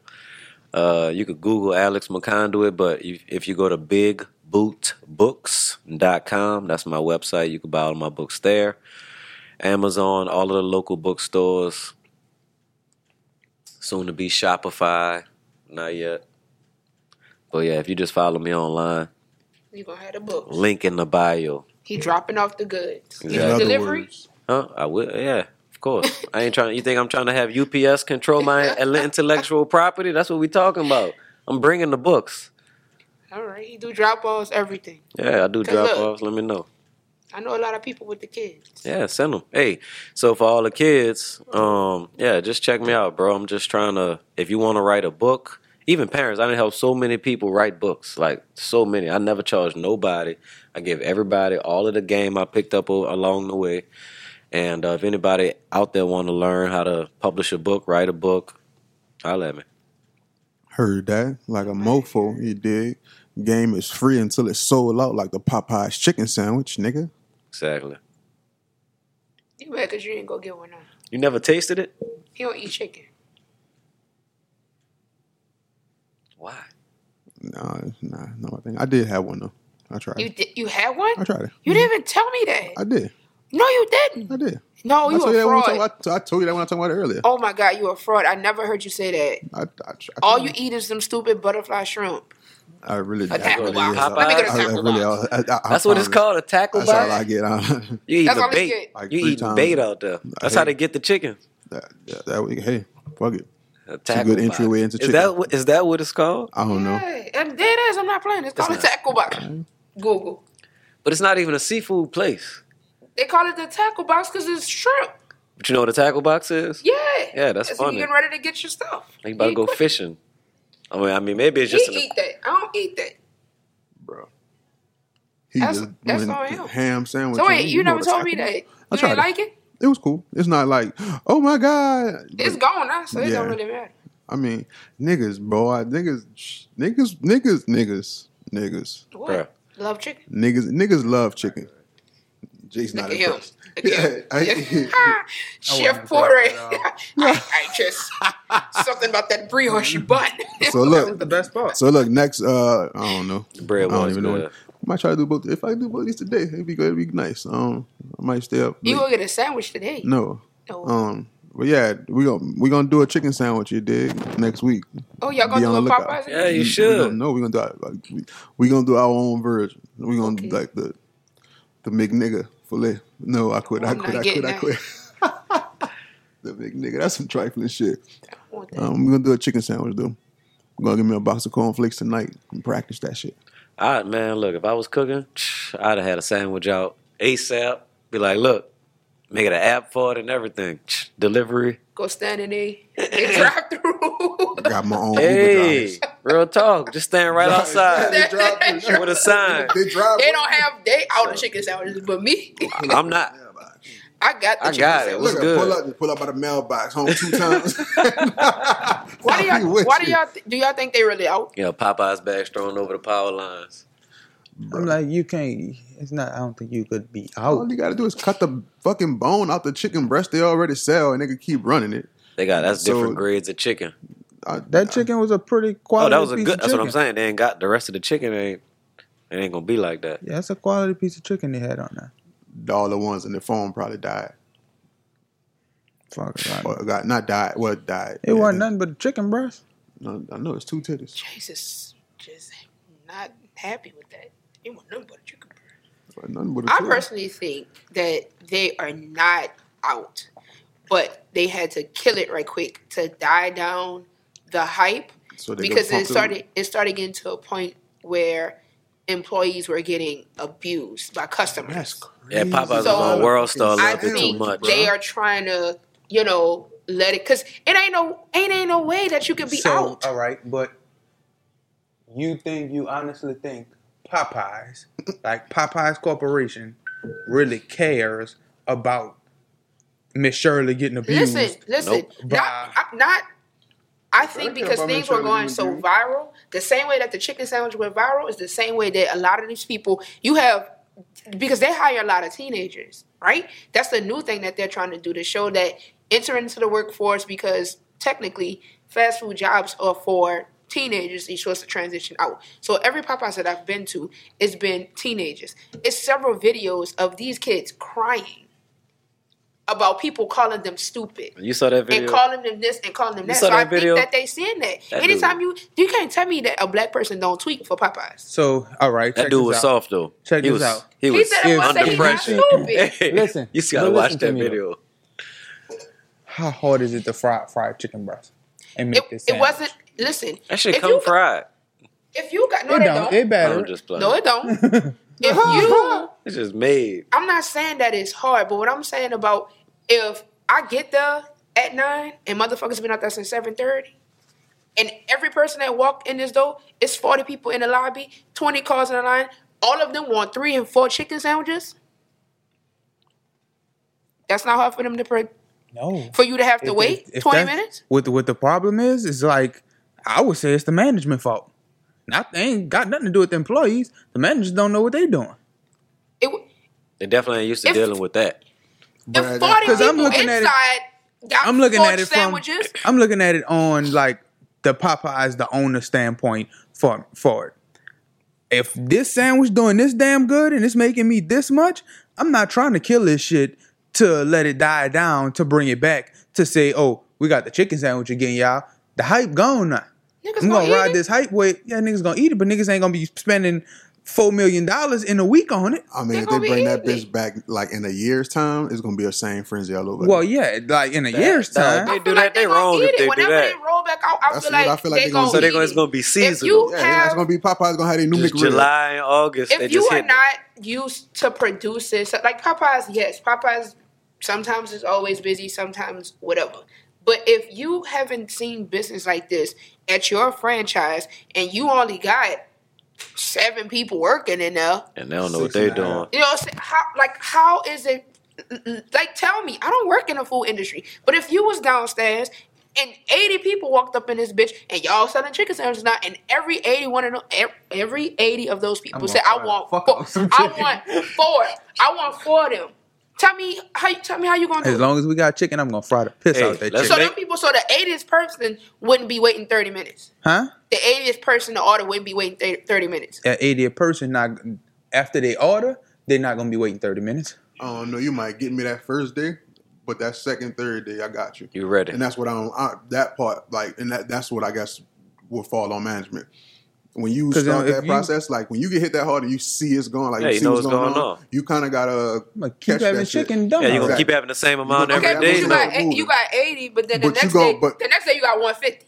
Uh, you could Google Alex McConduit, but if, if you go to bigbootbooks.com, that's my website. You can buy all my books there. Amazon, all of the local bookstores. Soon to be Shopify. Not yet. But yeah, if you just follow me online, You gonna have the books. link in the bio. He dropping off the goods. In You do other delivery. words, Huh? I will. Yeah, of course. I ain't trying. You think I'm trying to have UPS control my intellectual property? That's what we talking about. I'm bringing the books. All right, he do drop offs, everything. Yeah, I do drop offs. Let me know. I know a lot of people with the kids. Yeah, send them. Hey, so for all the kids, um, yeah, just check me out, bro. I'm just trying to. If you want to write a book, even parents, I done help so many people write books, like so many. I never charge nobody. I give everybody all of the game I picked up along the way. And uh, if anybody out there want to learn how to publish a book, write a book, holla at me. heard that like a mofo. You dig? Game is free until it's sold out, like the Popeyes chicken sandwich, nigga. Exactly. You mad because you didn't go get one now. You never tasted it? He don't eat chicken. Why? Nah, nah, no. I think I did have one though. I tried. You did, you had one? I tried it. You didn't even tell me that. I did. No, you didn't. I did. No, I you told you a that when we fraud. talk- I, I told you that when I talked about it earlier. Oh my god, you a fraud. I never heard you say that. I, I, I, All you eat is some stupid butterfly shrimp. I really, A tackle I really, box. I, Let me get a I- I tackle really, box. I, I, I, That's what it's called, a tackle box. That's all I get. Uh, You eat That's the bait. get. Like You three eating times. bait out there. That's how they get the chicken. that, yeah, that hey, fuck it. A a tackle good entryway box. into is chicken. that what- is that what it's called? I don't know. And I'm dead ass. I'm not playing. It's called It's a tackle box. Google. But it's not even a seafood place. They call it the tackle box because it's shrimp. But you know what a tackle box is? Yeah. Yeah, that's It's funny. You getting ready to get your stuff. You about to go quick. fishing. I mean, I mean, maybe it's just an, eat that. I don't eat that. bro. He That's- just that's doing on him. ham sandwich. So wait, you know never what told me tackle- that. I You tried didn't it. like it? It was cool. It's not like, oh my god. It's gone now, so it Yeah. don't really matter. I mean, niggas, bro. I, niggas, niggas, niggas, niggas, niggas, What? Bruh. Love chicken? niggas, niggas love chicken. Jason Look not at him. impressed. Look at him. Yeah, Chef impressed Poree. I, I just something about that brioche bun. So That look, was the best part. so look, next, uh, I don't know. the bread I don't was even know. I might try to do both. If I do both these today, it'd be good. It'd be nice. Um, I might stay up. you late. gonna get a sandwich today? No. No. Um, but yeah, we gonna we gonna do a chicken sandwich. You dig? Next week. oh, y'all be gonna on do a the lookout. Popeyes? Yeah, you We- should. We no, we gonna do our, like, we, we gonna do our own version. We gonna Okay. do like the the big nigga fillet. No, I quit. I I'm quit. I quit. getting I quit. the big nigga. That's some trifling shit. I want. Um, we're gonna do a chicken sandwich though. I'm gonna give me a box of cornflakes tonight and practice that shit. All right, man. Look, if I was cooking, I'd have had a sandwich out ASAP. Be like, look, make it an app for it and everything. Delivery. Go stand in a They drive through. Got my own Hey, real talk. Just stand right outside They drive with a sign. They drive. they don't have they out of chicken sandwiches, but me, I'm not. I got the I chicken got it. sandwich. What's Look, good? pull up, and pull up by the mailbox home two times. Why do y'all? Why do you. y'all? th- Do y'all think they really out? You know, Popeye's bags thrown over the power lines. I'm like, you can't. It's not. I don't think you could be All you gotta do is cut the fucking bone out the chicken breast they already sell, and they can keep running it. They got that's So- different grades of chicken. I, That chicken was a pretty quality. Oh, that was a good. That's what I'm saying. They ain't got the rest of the chicken. Ain't it ain't gonna be like that. Yeah, that's a quality piece of chicken they had on there. all the ones in the phone probably died. Fuck, it, Or got not died. Well, died. it Yeah, wasn't nothing but a chicken breast. No, I know it's two titties. Jesus, just not happy with that. It wasn't nothing but a chicken. Breast. Like, nothing but a I tool. personally think that they are not out, but they had to kill it right quick to die down the hype So they because go it pump started it started getting to a point where employees were getting abused by customers. That's Yeah, crazy. Popeyes was So, on World Star a I little bit too think much. they are trying to, you know, let it because it ain't no ain't ain't no way that you could be so, out. all right, but you think you honestly think Popeyes, like Popeyes Corporation, really cares about Miss Shirley getting abused? Listen, listen, Nope. not Bah. I- not. I think I because things were going so abused. viral, the same way that the chicken sandwich went viral is the same way that a lot of these people you have because they hire a lot of teenagers, right? That's the new thing that they're trying to do to show that enter into the workforce because technically fast food jobs are for teenagers you're supposed to transition out. So every Popeyes that I've been to, it's been teenagers. It's several videos of these kids crying about people calling them stupid You saw that video? and calling them this and calling them that. saw So I video? think that they seeing that. That Anytime you you can't tell me that a black person don't tweet for Popeyes. So, all right, that dude this was out. soft though. Check he this was, out. He He was said it was under saying he's not pressure. stupid. Hey, Listen, you gotta but watch listen to that me, though. video. How hard is it to fry fried chicken breast and make It, this? it wasn't. Listen, That should if come you, fried. If you got no, It they don't. don't. It better. I'm just playing. no, it don't. if you, It's just made. I'm not saying that it's hard, but what I'm saying about if I get there at nine and motherfuckers have been out there since seven thirty. And every person that walked in this door, it's 40 people in the lobby, 20 cars in the line. All of them want three and four chicken sandwiches. That's not hard for them to pre- no. for you to have to If- wait if- if 20 minutes. What the, what the problem is is like I would say it's the management fault. Not they ain't got nothing to do with the employees. The managers don't know what they're doing. It, w- They definitely ain't used to If- dealing with that. But if that- 40 'Cause I'm people looking at inside it- got I'm looking at it sandwiches, from I'm looking at it on like the Popeyes, the owner standpoint for for it. If this sandwich doing this damn good and it's making me this much, I'm not trying to kill this shit to let it die down to bring it back to say, oh, we got the chicken sandwich again, y'all. The hype gone now. Niggas I'm gonna, gonna ride eat this hype wave. Yeah, niggas gonna eat it, but niggas ain't gonna be spending four million dollars in a week on it. I mean, They if they bring that eating bitch back like in a year's time, it's gonna be the same frenzy all over. Well, again. yeah, like in a That- year's that- time. They feel do like that, they gonna wrong eat if it. they do Whenever that. they roll back out, I That's feel what like, I feel like they they gonna- gonna So they're gonna, it's gonna be If seasonal. you yeah, have it's gonna be Popeyes gonna have their new Just McRib. July and August. they if you just are not used to producing, so like Popeyes, yes, Popeyes sometimes is always busy, sometimes whatever. But if you haven't seen business like this at your franchise and you only got seven people working in there, and they don't know what they're and a half. doing. you know, what I'm saying? how like how is it? Like, tell me, I don't work in the food industry, but if you was downstairs and eighty people walked up in this bitch and y'all selling chicken sandwiches now, and every eighty one of them, every eighty of those people I'm said, "I want, four, I want four, I want four of them." Tell me how. you Tell me how you gonna do As it. long as we got chicken, I'm gonna fry the piss Hey, out that let's So chicken. them people, so the eightieth person wouldn't be waiting thirty minutes. Huh? The eightieth person to order wouldn't be waiting thir- thirty minutes. At 80th person, not after they order, they're not gonna be waiting 30 minutes. I don't know. You might get me that first day, but that second, third day, I got you. You ready? And that's what I don't. I, that part, like, and that that's what I guess will fall on management. When you start if that you- process, like when you get hit that hard and you see it's going, like Yeah, you you see know what's what's going, going on, on. you kind of gotta I'm keep catch having that chicken done. yeah, you're gonna Exactly. keep having the same amount You every gonna- Okay, day. you got eight- you got eighty, but then the But next go- day, but- the next day you got one fifty,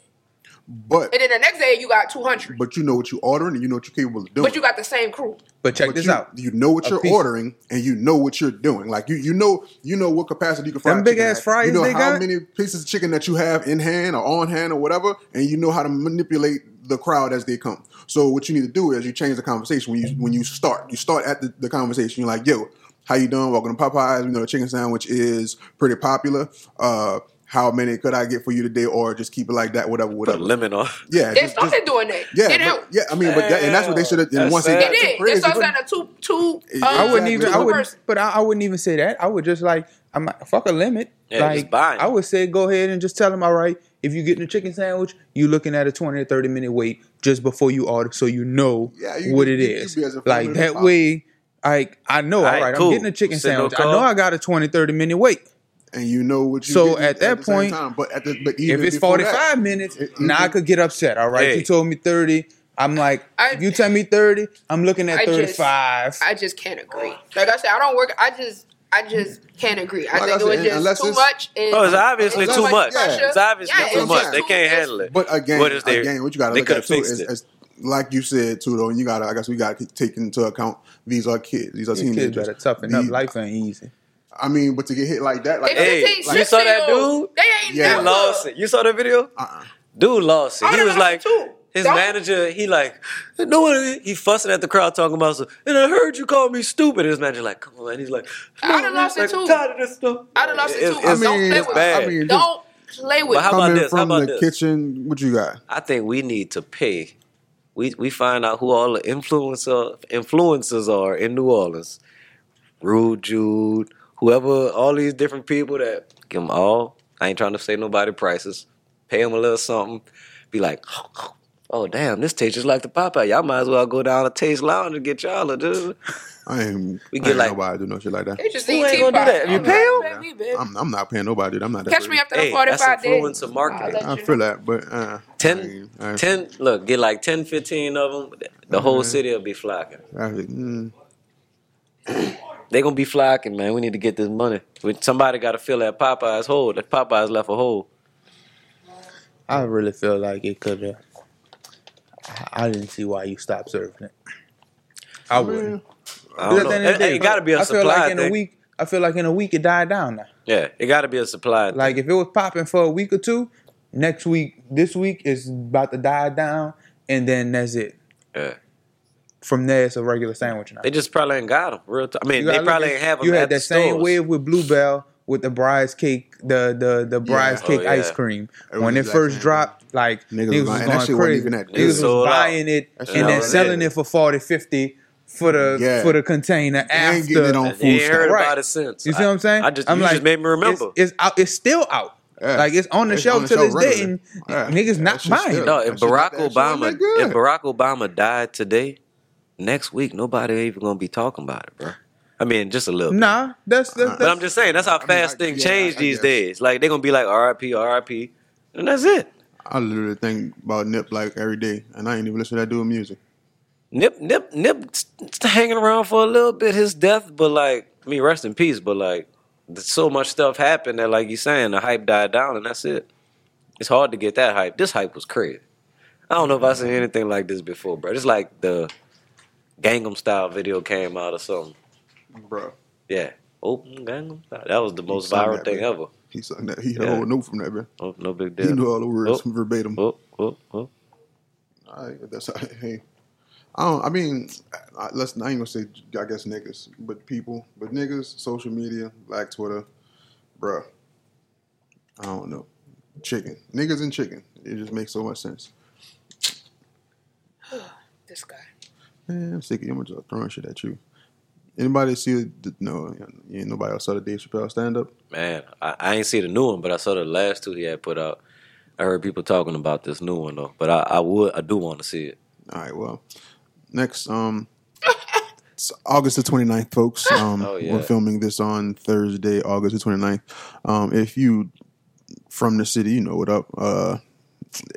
But and then the next day you got two hundred. but you know what you're ordering and you know what you're capable of doing. But you got the same crew. But check But this you, out. You know what A you're piece- ordering and you know what you're doing. Like you, you know, you know what capacity you can fry. Them a big ass at. fryers You know they how got? many pieces of chicken that you have in hand or on hand or whatever, and you know how to manipulate the crowd as they come. So what you need to do is you change the conversation when you when you start. You start at the, the conversation. You're like, yo, how you doing? Welcome to Popeyes. You know the chicken sandwich is pretty popular. Uh, how many could I get for you today, or just keep it like that, whatever, Put a whatever. limit on. Yeah, They just, started just- doing that. yeah, they but, yeah. I mean, but that, and that's what they should have. And That's once they sad. got They did. crazy, They started but- a two two. Yeah, Uh, I wouldn't even. I would, person. but I, I wouldn't even say that. I would just like I'm like, fuck a limit. Yeah, like just buy 'em. I would say go ahead and just tell them, all right, if you're getting a chicken sandwich, you're looking at a twenty to thirty minute wait just before you order, so you know Yeah, you- what you- it you- you is. like that possible. way, I I know. All all right, right, cool. I'm getting a chicken Send no sandwich. I know I got a 20, 30 minute wait. and you know what you So getting at that the point, time. but at the but even If it's 45 that, minutes, it- now I could get upset. All right, Hey. you told me 30. I'm like, I- if you tell me 30, I'm looking at I just- 35. I just can't agree. Like I said, I don't work. I just, I just can't agree. I Like I think it was just too much. And Oh, it's obviously too much. pressure. It's obviously Yeah, too it's much. just They too- can't handle it. But again, What is their- again, what you got to they look at could've too fixed is, like you said too, though. And You got to, I guess, we got to take into account these are kids. These are These kids teenagers. better toughen up. These- Life ain't easy. I mean, but to get hit like that, like Hey, 15, you saw that dude? They ain't Yeah. never. He lost it. You saw the video? uh-uh. Dude lost it. He was like, too. His Don't- manager, he like, no one, he fussing at the crowd talking about, some, and I heard you call me stupid. His manager like, come on, man. He's like, I done lost it like, too. I'm tired of this stuff. I done lost it It's- too. it's- Don't play it's with bad. I mean, Don't play with But how me. about coming this? How from about the this? kitchen, what you got? I think we need to pay. We we find out who all the influencer influencers are in New Orleans. Rude Jude, whoever, all these different people that give them all. I ain't trying to say nobody prices. Pay them a little something. Be like, oh damn, this tastes just like the Popeye. Y'all might as well go down to Taste Lounge and get y'all a dude. I ain't. We I get ain't like- nobody do no shit like that. They just Who ain't tea gonna do pie. that? You pay not 'em? pay. I'm, I'm not paying nobody. I'm not. That Catch me after the Hey, that's 45 days. influencer marketing. I'll I feel know. that, but uh, 10, I ain't- I ain't- 10 look, get like 10, 15 of them. The whole city will be flocking. I mm, They gonna be flocking, man. We need to get this money. Somebody got to fill that Popeye's hole. That Popeye's left a hole. I really feel like it could have. I didn't see why you stopped serving it. I wouldn't. I Because don't know. at the end of It, day, it got to be a I feel supply like in thing. a week. I feel like in a week it died down now. Yeah, it got to be a supply. thing. Like if it was popping for a week or two, next week, this week is about to die down, and then that's it. yeah. From there, it's a regular sandwich now. They just probably ain't got them. Real. T- I mean, You they gotta probably look ain't at- have them. You at had the that same stores. wave with Bluebell with the Bride's cake, the the the Bride's Yeah. Oh, cake Oh, yeah. ice cream. It when it first same dropped, like Niggas niggas, was was buying- going crazy. even that good. Niggas was Sold out. buying it and then selling it. it for 40, 50 for the Yeah. for the container ain't after. getting it on food ain't heard. Right. about it since. You see what I'm saying? I just I'm you just made me remember. It's, it's out. It's still out. Yeah. Like it's on the It's shelf on the till this day, and Yeah. niggas That not shit buying still- no, if Barack Obama, if Barack Obama died today, next week nobody even gonna be talking about it, bro. I mean, just a little. bit. Nah, that's that's, Uh, But I'm just saying that's how mean, fast like, things yeah, change I these guess. days. Like they're gonna be like R.I.P. R.I.P. and that's it. I literally think about Nip like every day, and I ain't even listen to that dude music. Nip, Nip, Nip, st- hanging around for a little bit. His death, but like, I mean, rest in peace. But like, so much stuff happened that, like you saying, the hype died down, and that's it. It's hard to get that hype. This hype was crazy. I don't know if I seen anything like this before, bro. It's like the Gangnam Style video came out or something. Bro, Yeah, oh, open Gangnam Style. That was the most viral that thing bitch. ever. he sung that. He had Yeah. a whole note from that, bro. Oh, no big deal. He knew all the words Oh. verbatim. Oh, oh, oh. I, that's hey. I don't. I mean, I, let's. I ain't gonna say. I guess niggas, but people, but niggas, social media, Black Twitter, bruh. I don't know. Chicken, niggas and chicken. It just makes so much sense. This guy. Man, I'm sick of you. I'm just throwing shit at you. Anybody see the no? Ain't nobody else saw the Dave Chappelle stand up. Man, I, I ain't see the new one, but I saw the last two he had put out. I heard people talking about this new one though, but I, I would, I do want to see it. All right, well, next, um, it's August the 29th, folks. Um, Oh, yeah. We're filming this on Thursday, August the 29th. Um, if you from the city, you know what up. Uh,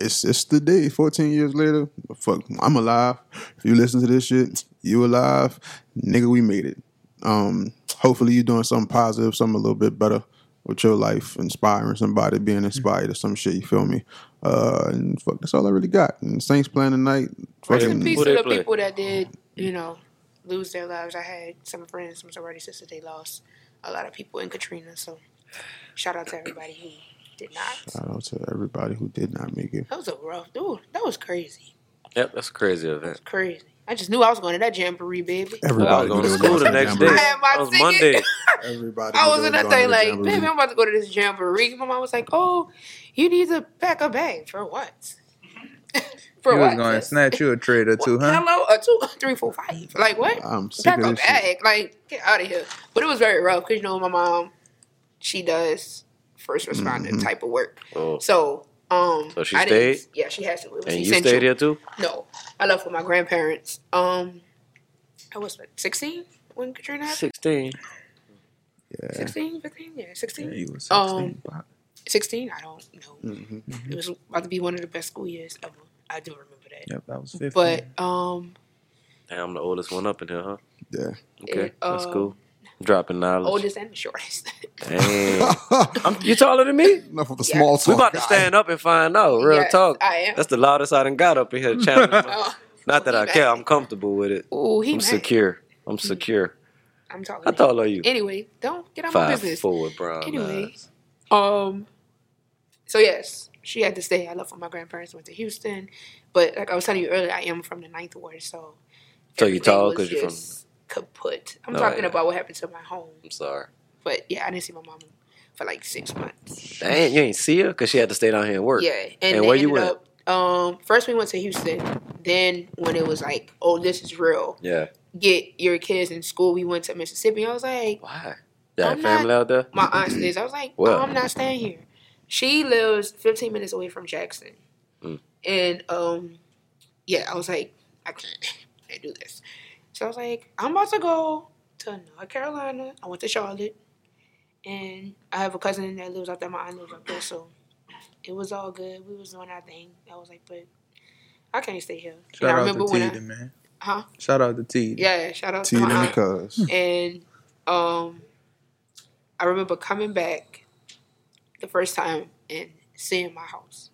it's it's the day, 14 years later. Fuck, I'm alive. If you listen to this shit, you alive. Nigga, we made it. Um, hopefully you're doing something positive, something a little bit better with your life, inspiring somebody, being inspired or some shit, you feel me? Uh, and fuck, that's all I really got. And Saints playing tonight. Rest in Fucking, peace to the play? people that did, you know, lose their lives. I had some friends, some sorority sisters, they lost a lot of people in Katrina. So shout out to everybody who did not. Shout out to everybody who did not make it. That was a rough dude. That was crazy. Yep, that's a crazy event. Crazy. I just knew I was going to that jamboree, baby. I was Everybody going to school the next day. I had my was ticket. Monday. Everybody. I was did in that thing to the like, jamboree. baby, I'm about to go to this jamboree. My mom was like, oh, you need to pack a bag. For what? For you what? was going to snatch you a trade or What? two, huh? Hello? A two, three, four, five. Like, what? I'm sick Pack of a this shit. bag. Like, get out of here. But it was very rough because, you know, my mom, she does first responder Mhm. type of work. Oh, So, um, So she I didn't- stayed? Yeah, she has to. It was and you stayed here too? No, I left with my grandparents. Um, I was what, 16 when Katrina happened. Sixteen. Yeah. 16, 15? Yeah, 16. Yeah, you was Um, 16. Pop. 16? I don't know. hmm It was about to be one of the best school years ever. I do remember that. Yep, that was 15. But um, Damn, I'm the oldest one up in here, huh? Yeah. Okay, It, that's um, cool. Dropping knowledge. oldest and the shortest. Damn. I'm, you taller than me? Enough of the Yeah. small We talk. about to guy. stand up and find out. Real Yes, talk. I am. That's the loudest I done got up in here. challenging my- Oh, Not that he I care. I'm comfortable with it. Ooh, he I'm mad. secure. I'm secure. I'm talking. How tall are you? Anyway, don't get out my business. four with brown Anyway. eyes. Um. So yes, she had to stay. I left with my grandparents. Went to Houston, but like I was telling you earlier, I am from the Ninth Ward, so. So you everything tall because you're from- just kaput. I'm Oh, talking yeah. about what happened to my home, I'm sorry. but yeah, I didn't see my mom for like six months. Dang, you ain't see her because she had to stay down here and work. Yeah, and, And where you went? Up, um, first we went to Houston. Then when it was like, oh, this is real. Yeah. Get your kids in school. We went to Mississippi. I was like, Why? I'm family out there? my aunt lives. I was like, Well. oh, I'm not staying here. She lives 15 minutes away from Jackson. Mm. And um, yeah, I was like, I can't, can't do this. So I was like, I'm about to go to North Carolina. I went to Charlotte. And I have a cousin that lives out there. My aunt lives out there. So it was all good. We was doing our thing. I was like, but I can't stay here. Shout and I out to when I, Teedy, man. huh? Shout out to Teedy. Yeah, shout out T to and my the aunt cuz. and um, I remember coming back the first time and seeing my house,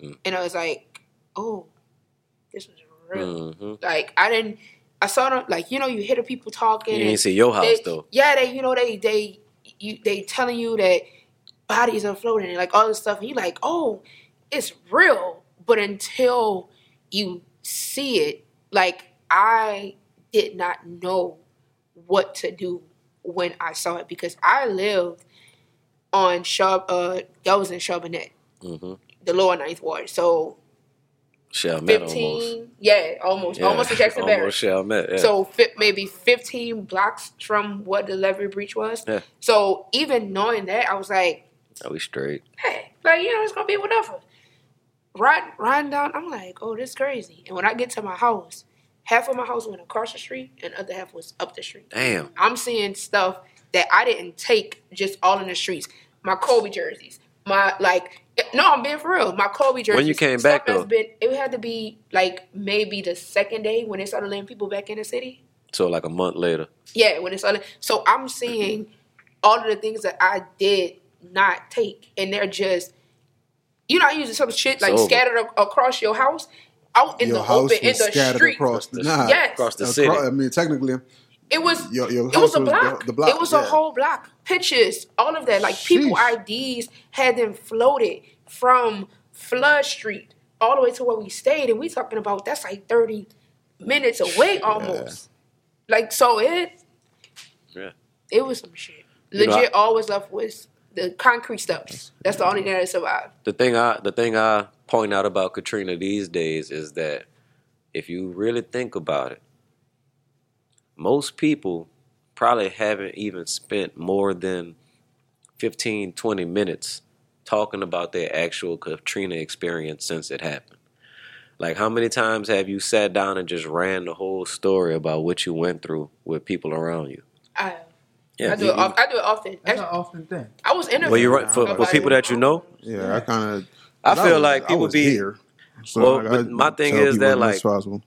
Mm. and I was like, "Oh, this was real." hmm Like I didn't, I saw them like you know you hear the people talking. You and ain't see your house they, though. Yeah, they you know they they you they telling you that bodies are floating and like all this stuff, and you like, oh, it's real. But until you see it, like I did not know what to do when I saw it because I lived on Shab uh that was in Charbonnet, hmm the lower ninth ward. So Chalmette almost. fifteen yeah, almost Yeah, almost to Jackson Barracks. Almost Chalmette. Yeah. So fi- maybe 15 blocks from what the levee breach was. Yeah. So even knowing that, I was like, Are we straight? hey, like, you know, it's going to be whatever. Riding, riding down, I'm like, oh, this is crazy. And when I get to my house, half of my house went across the street and the other half was up the street. Damn. I'm seeing stuff that I didn't take just all in the streets. My Kobe jerseys, my, like, no, I'm being for real. My Kobe jerseys. When you came back, that's though? Been, it had to be, like, maybe the second day when they started letting people back in the city. So like a month later. Yeah, when it's all so I'm seeing all of the things that I did not take, and they're just you know I using some shit like over. scattered a- across your house, out in Your the house open in the scattered street. across the The- nah, Yes. Across the across- city. I mean, technically, It was your, your it was house a block. The, the block. It was a whole block. Pictures, all of that. Like people Sheesh. IDs had them floated from Flood Street all the way to where we stayed, and we talking about that's like thirty minutes away almost. Like so it Yeah. it was some shit. You know, Legit, always was left was the concrete steps. That's the only thing that survived. The thing I the thing I point out about Katrina these days is that if you really think about it, most people probably haven't even spent more than 15, 20 minutes talking about their actual Katrina experience since it happened. Like how many times have you sat down and just ran the whole story about what you went through with people around you? I, Yeah. I do you- it. Off, I do it often. That's Actually, an often thing. I was interviewed. well, you're right for, for people that you know. Yeah, I kind of. I feel like people was be here. So Well, like, but I my thing is that, like,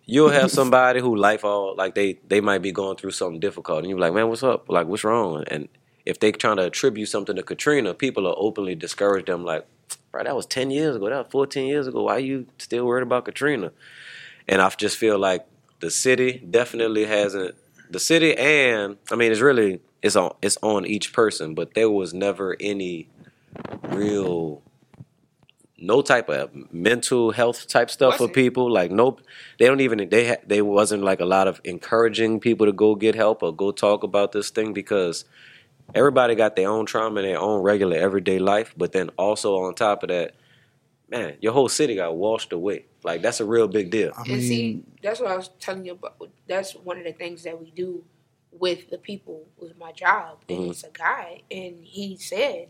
you'll have somebody who life all like they they might be going through something difficult and you're like man what's up? Like what's wrong? And if they trying to attribute something to katrina people are openly discourage them like bro that was 10 years ago that was 14 years ago. Why are you still worried about katrina? And i just feel like the city definitely hasn't the city and i mean it's really it's on it's on each person but there was never any real no type of mental health type stuff for people. Like nope, they don't even they ha- they wasn't like a lot of encouraging people to go get help or go talk about this thing because everybody got their own trauma in their own regular everyday life. But then also on top of that, man, your whole city got washed away. Like that's a real big deal. I And see, that's what I was telling you about. That's one of the things that we do with the people with my job. And Mhm. it's a guy, and he said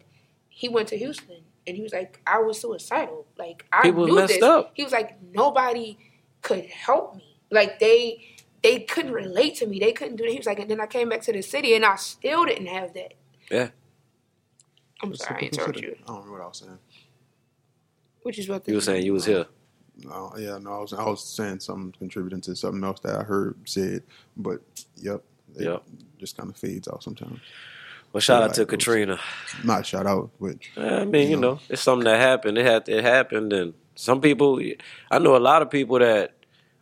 he went to Houston, and he was like, I was suicidal. Like I People knew messed this. up. He was like, nobody could help me. Like they they couldn't relate to me. They couldn't do it. He was like, and then I came back to the city, and I still didn't have that. Yeah. I'm sorry, I interrupted you. I don't remember what I was saying. Which is what You were saying you was here. No, yeah, no, I was I was saying something contributing to something else that I heard said, but yep, it Yep. just kind of fades out sometimes. Well, shout out to like those- Katrina. Not shout out, but I mean, you You know. know, it's something that happened. It had it happened, and some people, I know a lot of people that,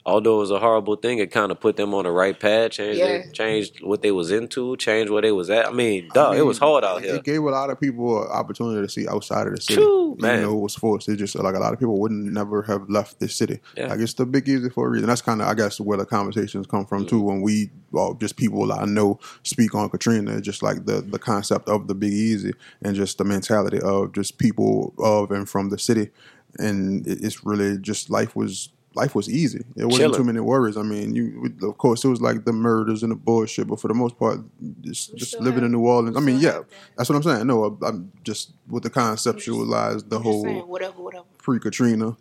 although it was a horrible thing, it kind of put them on the right path, changed Yeah. their- changed what they was into, changed where they was at. I mean, dog, I it was hard out it here. It gave a lot of people an opportunity to see outside of the city. True, Even man. though it was forced, it just like a lot of people wouldn't never have left this city. Yeah. Like it's the big easy for a reason. That's kind of I guess where the conversations come from too. Mm. When we, well, just people I know speak on Katrina, just like the the concept of the big easy and just the mentality of just people of and from the city, and it's really just life was. Life was easy. It wasn't Chilling. too many worries. I mean, you of course it was like the murders and the bullshit, but for the most part, just We just living have- in New Orleans. I mean, yeah, that. that's what I'm saying. No, I'm- I'm just with the conceptualized the whole saying, whatever, whatever. pre Katrina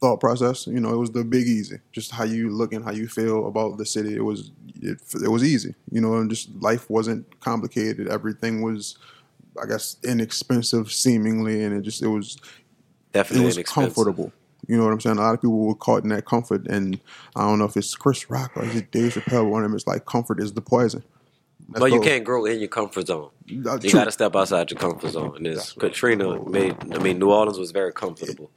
thought process. You know, it was the big easy. Just how you look and how you feel about the city. It was it, it was easy. You know, and just life wasn't complicated. Everything was, I guess, inexpensive seemingly, and it just it was it Definitely was comfortable. You know what I'm saying? A lot of people were caught in that comfort, and I don't know if it's Chris Rock or is it Dave Chappelle. One of them is like comfort is the poison. That's But you can't grow in your comfort zone. Uh, You got to step outside your comfort zone. And this Katrina made. I mean, New Orleans was very comfortable.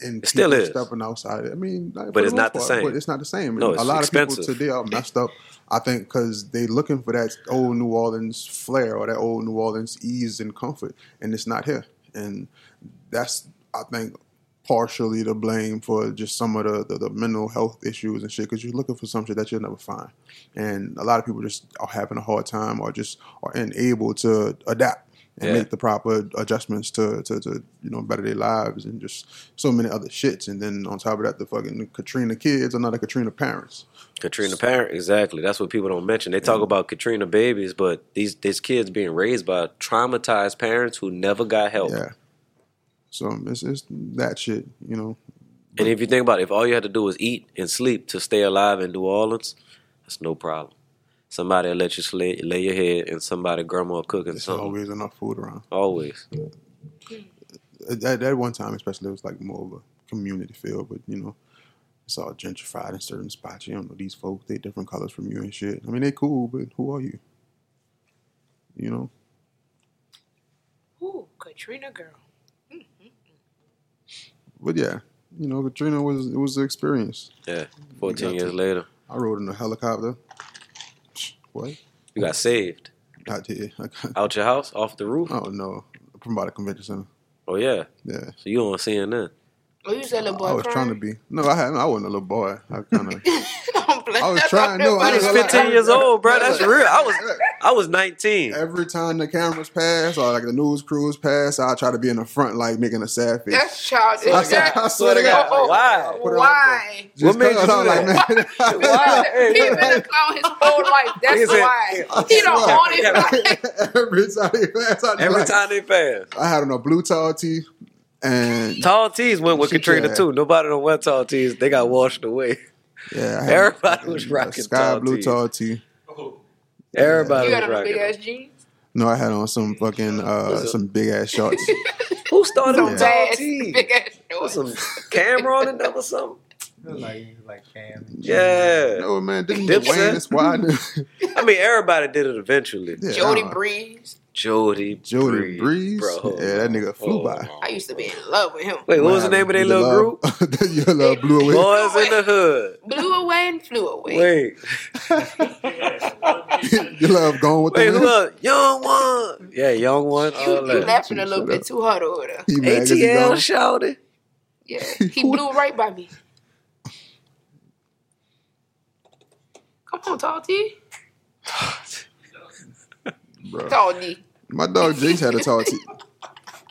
and It still is. stepping outside. I mean, like, But it's not the same. But it's not the same. No, a it's lot of expensive. people today are messed up. I think because they're looking for that old New Orleans flair or that old New Orleans ease and comfort, and it's not here. And that's I think partially to blame for just some of the, the, the mental health issues and shit because you're looking for some shit that you'll never find and a lot of people just are having a hard time or just are unable to adapt and Yeah. make the proper adjustments to, to, to you know better their lives and just so many other shits and then on top of that the fucking Katrina kids are not the Katrina parents Katrina parent, exactly. That's what people don't mention. They talk about Katrina babies, but these these kids being raised by traumatized parents who never got help. yeah so it's, it's that shit you know And if you think about it, if all you had to do was eat and sleep to stay alive in New Orleans, that's no problem. Somebody will let you lay, lay your head and somebody grandma cooking there's something. always enough food around Always. at, at one time especially it was like more of a community feel but you know it's all gentrified in certain spots you don't know these folks they different colors from you and shit I mean they cool but who are you you know Ooh, Katrina girl. But yeah, you know, Katrina was it was the experience. Yeah. 14 years to- later, I rode in a helicopter. What? you got saved. I did. I got, Out your house, off the roof. oh no, from by the convention center. Oh, yeah. Yeah, So you on CNN. Oh, you said little boy I was trying to be. No, I hadn't. I wasn't a little boy. I kind of. I was trying- no, I I was was like- 15 years old, bro. That's real. I was I was 19. Every time the cameras pass or like the news crews pass, I try to be in the front, like making a sad face. That's childish. I swear- I swear to God. Why? Put it on Why? Just What made 'cause you I was do like, man, Why? He been a clown his whole life. That's He why. I He don't swear. want it. every time they pass, I Every like- time they pass. I had on a blue tall tee and Tall tees went with Katrina tried. too. Nobody don't wear tall tees. They got washed away. yeah, had Everybody fucking, was rocking sky tall blue tees. tall tee. Everybody You got was on a big ass jeans. No, I had on some fucking uh some big ass shorts. Who started Some with tall bad tees? big ass Put shorts. some camera on it or something. like like Cam. Yeah. no man, didn't Dipset? Wayne is wide. I mean, everybody did it eventually. Yeah, Jody uh, Breeze. Jody, Jody Breeze? bro. Yeah, that nigga flew oh, by. I used to be in love with him. Wait, what was the name of their Your little group? love- Your love blew away. Boys in the Hood. Blew away and flew away. Wait, Your love gone with wait, the who wind. else? Young One. Yeah, Young One. You, all you that. laughing a little bit too hard over there. He mad 'cause he ATL gone. shouted. Yeah, he blew right by me. Come on, Tall T. Bro. Tall D. My dog Jace had a tall tee.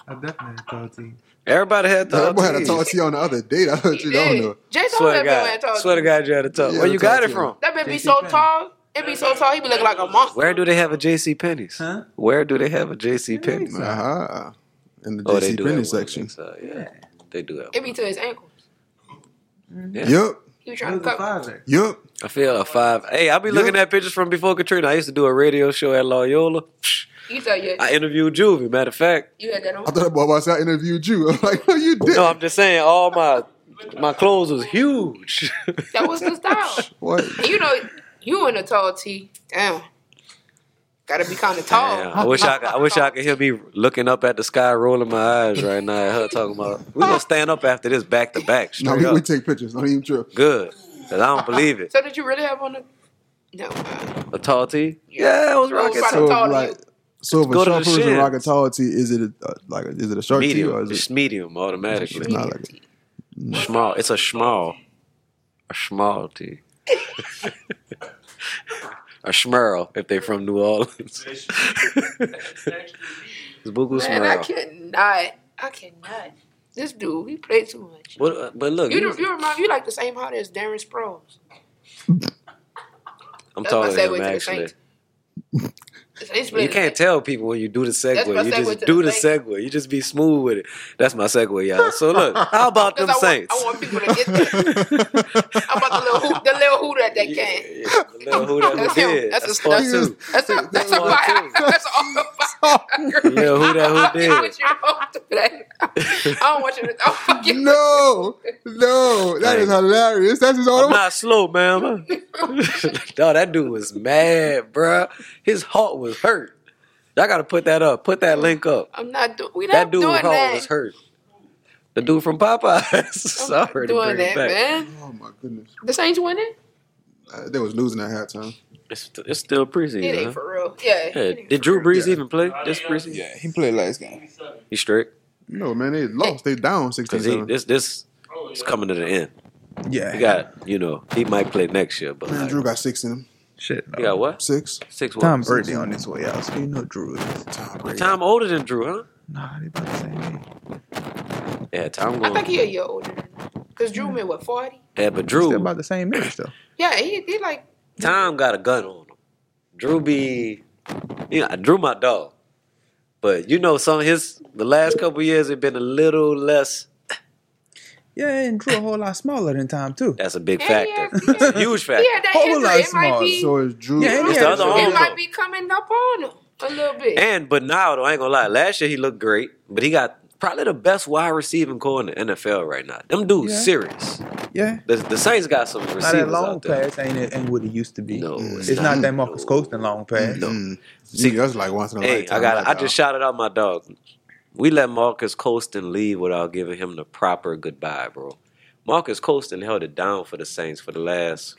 I definitely told you. Everybody had tall That boy had a tall tee on the other day. I heard you don't know. Jay told Swear to that man wearing God. tall Swear to God, you had a tall. Yeah, Where you got it from? That man be so tall. It be so tall. He be looking like a monster. Where do they have a JC Penney's? Huh? Where do they have a JC Penney's? Sorry. Uh-huh. In the Oh, JC Penney section. inside, Yeah, they do have. It be to his ankles. Yeah. Yup. He was trying to a cover. five Yup. I feel a five. Hey, I be looking at pictures from before Katrina. I used to do a radio show at Loyola. Psh, You thought you had, I interviewed Juvie. Matter of fact, you had that on. I thought about myself. I interviewed you. I'm like, no, you did. no, I'm just saying all my my clothes was huge. That was the style. What? And you know, you in a tall tee. Damn. Gotta be kind of tall. Damn, I wish I could, I wish I could hear me looking up at the sky, rolling my eyes right now. At her talking about we gonna stand up after this back to back. No, Straight we, we take pictures. I don't even trip. Good. Cause I don't believe it. So did you really have on a no? Uh, A tall tee? Yeah, I was Well, rocking right. So, some like, you. So if Go a to short the person shins. rock a tall tee, is it a, uh, like a, is it a short tee or medium. is It's it? medium automatically. It's not like it. Small. It's a small. A small tee. a schmerl if they're from New Orleans. it's Buku Man, I Schmerl. cannot. I cannot. This dude, he played too much. But, uh, but look, You, you- you remind you like the same height as Darren Sproles. I'm That's my taller than him actually. Saints. The Saints play You can't tell people when you do the segue. You segue just do the the segue. You just be smooth with it. That's my segue, y'all. So look, how about them Because I want, Saints? I want people to get that. How about the little hoot, the little hoot at that Yeah, can? yeah, the little who that That's who him. did. That's That's, a- part that's- two. That's a that's a one, fire. too. That's all fire. Yeah, who that who did. I want you to hold that. I don't want you to. Fuck you. No, no, that is Hey. hilarious. That's his I'm not slow, man. Dog, that dude was mad, bruh. His heart was hurt. Y'all gotta put that up. Put that link up. I'm not doing. We not That dude doing heart that. was hurt. The dude from Popeyes. I'm Sorry not to doing bring that, back. man. Oh my goodness, The Saints winning? uh, they was losing at halftime. It's, it's still preseason. It ain't huh? for real. Yeah. Yeah. it Did Drew real. Brees even play this preseason? Yeah, he played last game. He straight No man, they lost. They down because he 16 this this is coming to the end. Yeah, He got you know he might play next year, but Man, like, Drew got six in him. Shit. you got what Six. six what? Tom Brady on his way out, so you know Drew is. Tom Brady. Tom older than Drew, huh? Nah, they about the same age. Yeah, Tom I think he a year older than. Because Drew made what, 40? yeah, but Still Drew about the same age though. Yeah, he, he like. Tom got a gun on him. Drew be, you know, Drew my dog, but you know, some of his the last couple years have been a little less. Yeah, and Drew a whole lot smaller than Tom too. That's a big Yeah, factor. yeah. That's a huge factor. He had that Whole injury. lot It might be. So is Drew. Yeah, It's the other it might be coming up on him a little bit. And but now though, I ain't gonna lie. Last year he looked great, but he got probably the best wide receiving core in the NFL right now. Them dudes Yeah. serious. Yeah, The, the Saints got some now that receivers long out there. pass ain't it ain't what it used to be. No, it's, not, not, that Marques no. Colston long pass. No. See, See, that's like once in a Hey, lifetime. I got. like I that. just shouted out my dog. We let Marques Colston leave without giving him the proper goodbye, bro. Marques Colston held it down for the Saints for the last,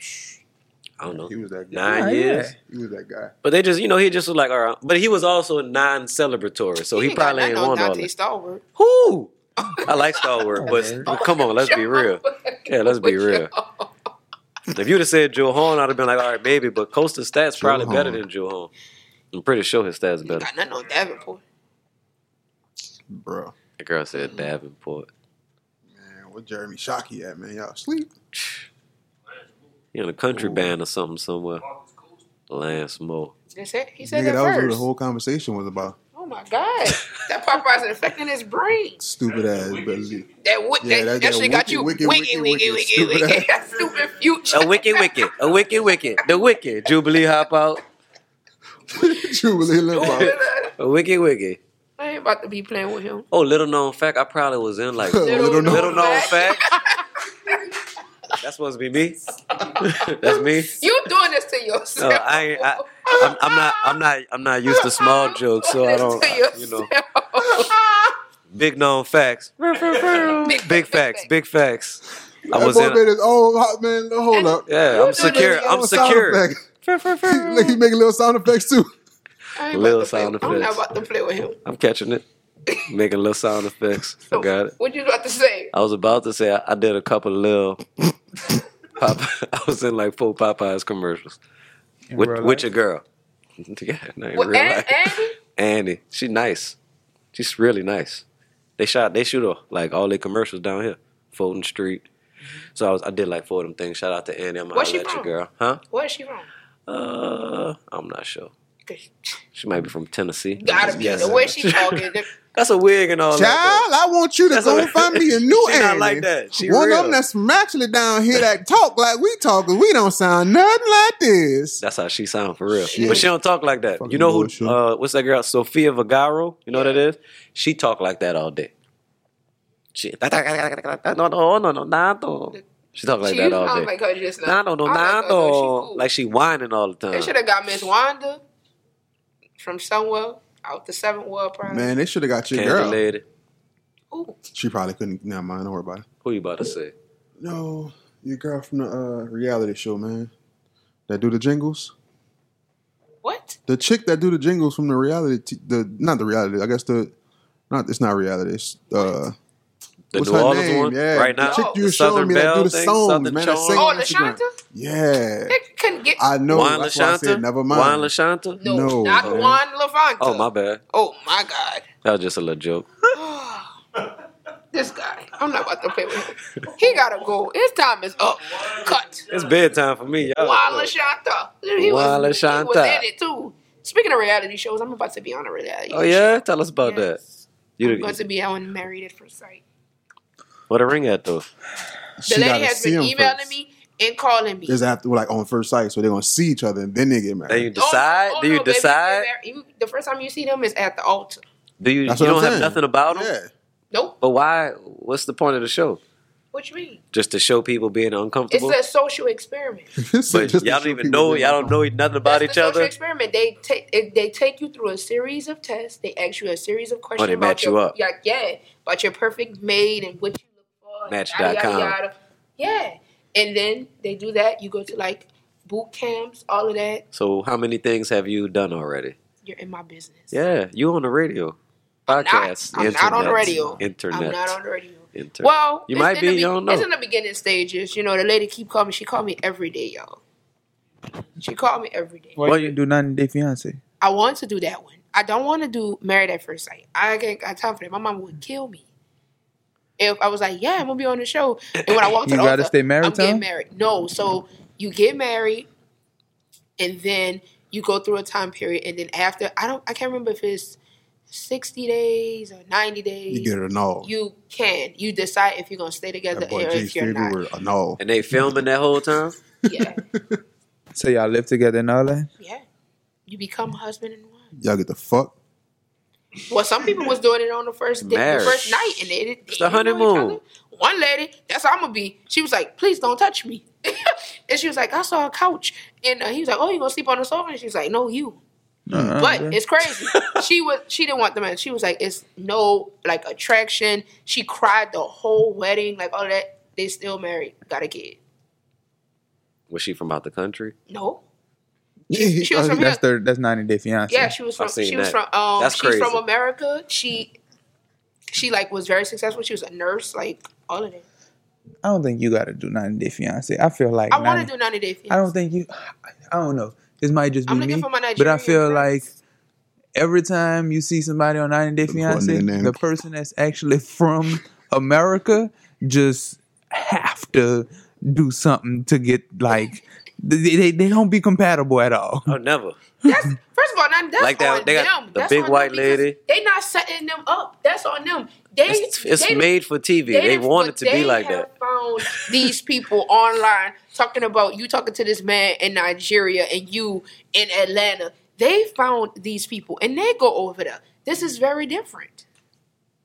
I don't know, He was that guy. nine Yeah, years. yeah. He was that guy. But they just, you know, he just was like, all right. But he was also non-celebratory, so he, ain't probably got ain't nothing on want all Donté that. Stallworth. Who? I like Stallworth, but come on, let's be real. Yeah, let's be real. If you'd have said Joe Horn, I'd have been like, all right, maybe. But Colston's stats Joe probably better Horn. than Joe Horn. I'm pretty sure his stats better. He better. got nothing on Davenport. Bro. The girl said Davenport. Man, what Jeremy Shockey at, man? Y'all sleep? He in a country band or something somewhere. Lance Moore. They said, he said Nigga, that that was what the whole conversation was about. Oh my God. that Popeye's infecting his brain. Stupid ass. That, wi- Yeah, that, that- that, that shit got you wicked, wiki, wicked, wiki, wicked, wiki, stupid wiki. That stupid future. A wicked wicked. A wicked wicked. The wicked. Jubilee hop out. Jubilee Limbaugh. A wicked wicked. I ain't about to be playing with him. Oh, little known fact. I probably was in like Little known little known fact. That's supposed to be me. That's me. You doing this to No, yourself. I ain't. I, I'm, I'm not. I'm not. I'm not used to small jokes, so I don't. You know, big known facts. Big, Big facts. Big facts. I That was boy in. made his own hot man. Hold up. Yeah, I'm secure. I'm Little sound secure. effect. Like he making little sound effects too. I ain't about Little to play- sound I'm not about to play with him. I'm catching it. Making little sound effects. I got it. What you about to say? I was about to say I, I did a couple of little. Popeye, I was in like four Popeyes commercials In with real with your girl. yeah, no, in What, real An- life. Andy? Andy, she nice. She's really nice. They shot. They shoot her like all their commercials down here, Fulton Street. So I was. I did like four of them things. Shout out to Andy. I'm gonna Where's holler she your girl, huh? Where is she from? Uh, I'm not sure. 'Cause She might be from Tennessee. Gotta be. Yes. The way she talking. the- That's a wig and all Child, that. I want you to That's go a- and find me a new She not Annie. like that. She One real. of them that's from actually down here that talk like we talk, 'cause we don't sound nothing like this. That's how she sound for real. Shit. But she don't talk like that. Fucking you know who? bullshit. Uh, what's that girl? Sofía Vergara. You know what that is? She talk like that all day. She no no no no no no. She talk like she that all sound day. like her just now. No no no I like her, no. though. She cool. Like she whining all the time. They should have got Miss Wanda from somewhere out the seventh ward, probably. Man, they should have got your Candy girl. lady. Ooh, She probably couldn't. Never mind. Don't worry about it. Who you about to say? No, your girl from the uh, reality show, man. That do the jingles. what? The chick that do the jingles from the reality, t- the not the reality. I guess the not. It's not reality. It's uh. The what's New her Orleans name? one Yeah, right the now. chick you the showing Southern me that do the thing, songs, Southern man. That Charm. sing Oh, on Instagram. LaShanta? Yeah, couldn't get. I know. Juan That's why I LaShanta. said never mind. Juan LaShanta. no, no. not Okay. Juan Levanta. Oh my bad. Oh my God. That was just a little joke. This guy. I'm not about to play with him. He gotta go. His time is up. Cut. It's bedtime for me. Y'all. Juan LaShanta. He was, Juan he was in it too. Speaking of reality shows, I'm about to be on a reality show. Oh yeah, tell us about show. that. You I'm going to be on Married at First Sight. what a ring at though? The She lady gotta has see been him emailing first. me and calling me. Is after like on first sight, so they're gonna see each other and then they get married. Then you Oh, decide. oh, do you oh, no, baby, decide? you- you- the first time you see them is at the altar. Do you? You That's what don't I'm have saying. nothing about them. Yeah. Nope. But why? What's the point of the show? What you mean? Just to show people being uncomfortable. It's a social experiment. But y'all don't even know. Y'all don't know nothing about That's each the other. experiment. They take they take you through a series of tests. They ask you a series of questions Oh, they about match your you up. Yeah, yeah, about your perfect mate and what you look for. and Match.com. yada, yada, yada. Yeah, and then they do that. You go to like boot camps, all of that. So how many things have you done already? You're in my business. Yeah, you on the radio, I'm not. podcast, I'm not on the internet, radio. Internet. I'm not on the radio. Internet. Well, You might be, the you don't know. It's in the beginning stages. You know, the lady keep calling me. She called me every day, y'all. She called me every day. Why Well, you you- do nothing to fiance? I want to do that one. I don't want to do Married at First Sight. I ain't got time for that. My mom would kill me. If I was like, yeah, I'm gonna be on the show, and when I walk to You the gotta altar, stay married, I'm getting married. No, so you get married, and then you go through a time period, and then after, I don't, I can't remember if it's sixty days or ninety days. You get it a no. You can. You decide if you're gonna stay together or boy G's if you're not. word, a no. and they filming that whole time. Yeah, So y'all live together and all that? yeah. You become husband and wife. Y'all get the fuck. Well, some people was doing it on the first day, the first night, and it, they It's the didn't know each honeymoon. One lady, that's how I'm gonna be. She was like, "Please don't touch me," and she was like, "I saw a couch," and uh, he was like, "Oh, you gonna sleep on the sofa?" And she was like, "No, you." Uh-uh. But it's crazy. she was she didn't want the man. She was like, "It's no like attraction." She cried the whole wedding, like all that. They still married, got a kid. Was she from out the country? No, She, she was from that's the that's 90 Day Fiance. Yeah, she was from. I've seen She was from. Um, That's she's crazy. from America. She, she like was very successful. She was a nurse, like all of that. I don't think you gotta do 90 Day Fiance. I feel like I want to do ninety day. Fiancé. I don't think you. I don't know. This might just be I'm me, for my but I Nigerian feel like every time you see somebody on 90 Day Fiance, the person that's actually from America just have to do something to get like they, they, they don't be compatible at all. Oh, never. That's first of all, now that's Like that- on they got them. the That's big white lady. They not setting them up. That's on them. They It's, it's they, made for TV. They, didn't- want it to be like have that. Found these people online talking about you talking to this man in Nigeria and you in Atlanta. They found these people and they go over there. This is very different.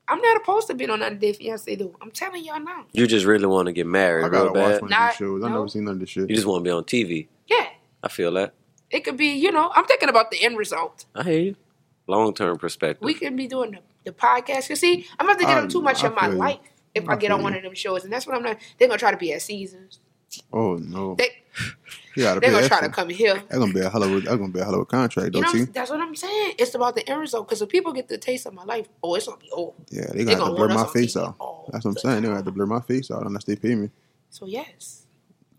I'm not opposed to being on 90 Day Fiance though. I'm telling y'all now. You just really want to get married I real gotta watch bad. one of Not- these shows. I no. never seen none of this shit. You just want to be on TV. Yeah, I feel that. it could be. You know, I'm thinking about the end result. I hear you. Long term perspective. We could be doing the, the podcast. You see, I'm about to get I- them too much I of my feel you. life if I, I get feel on one of them shows, and that's what I'm not. They're gonna try to be at Seasons. Oh no, They you gotta they're gonna try to come here. That's gonna be a hell of a. That's gonna be a hell of a contract, You though. know, T. that's what I'm saying. It's about the end result because if people get the taste of my life, oh, it's gonna be over. Yeah, They they gonna have gonna to blur my face out. That's what I'm the saying. They gonna have to blur my face out unless they pay me. So yes,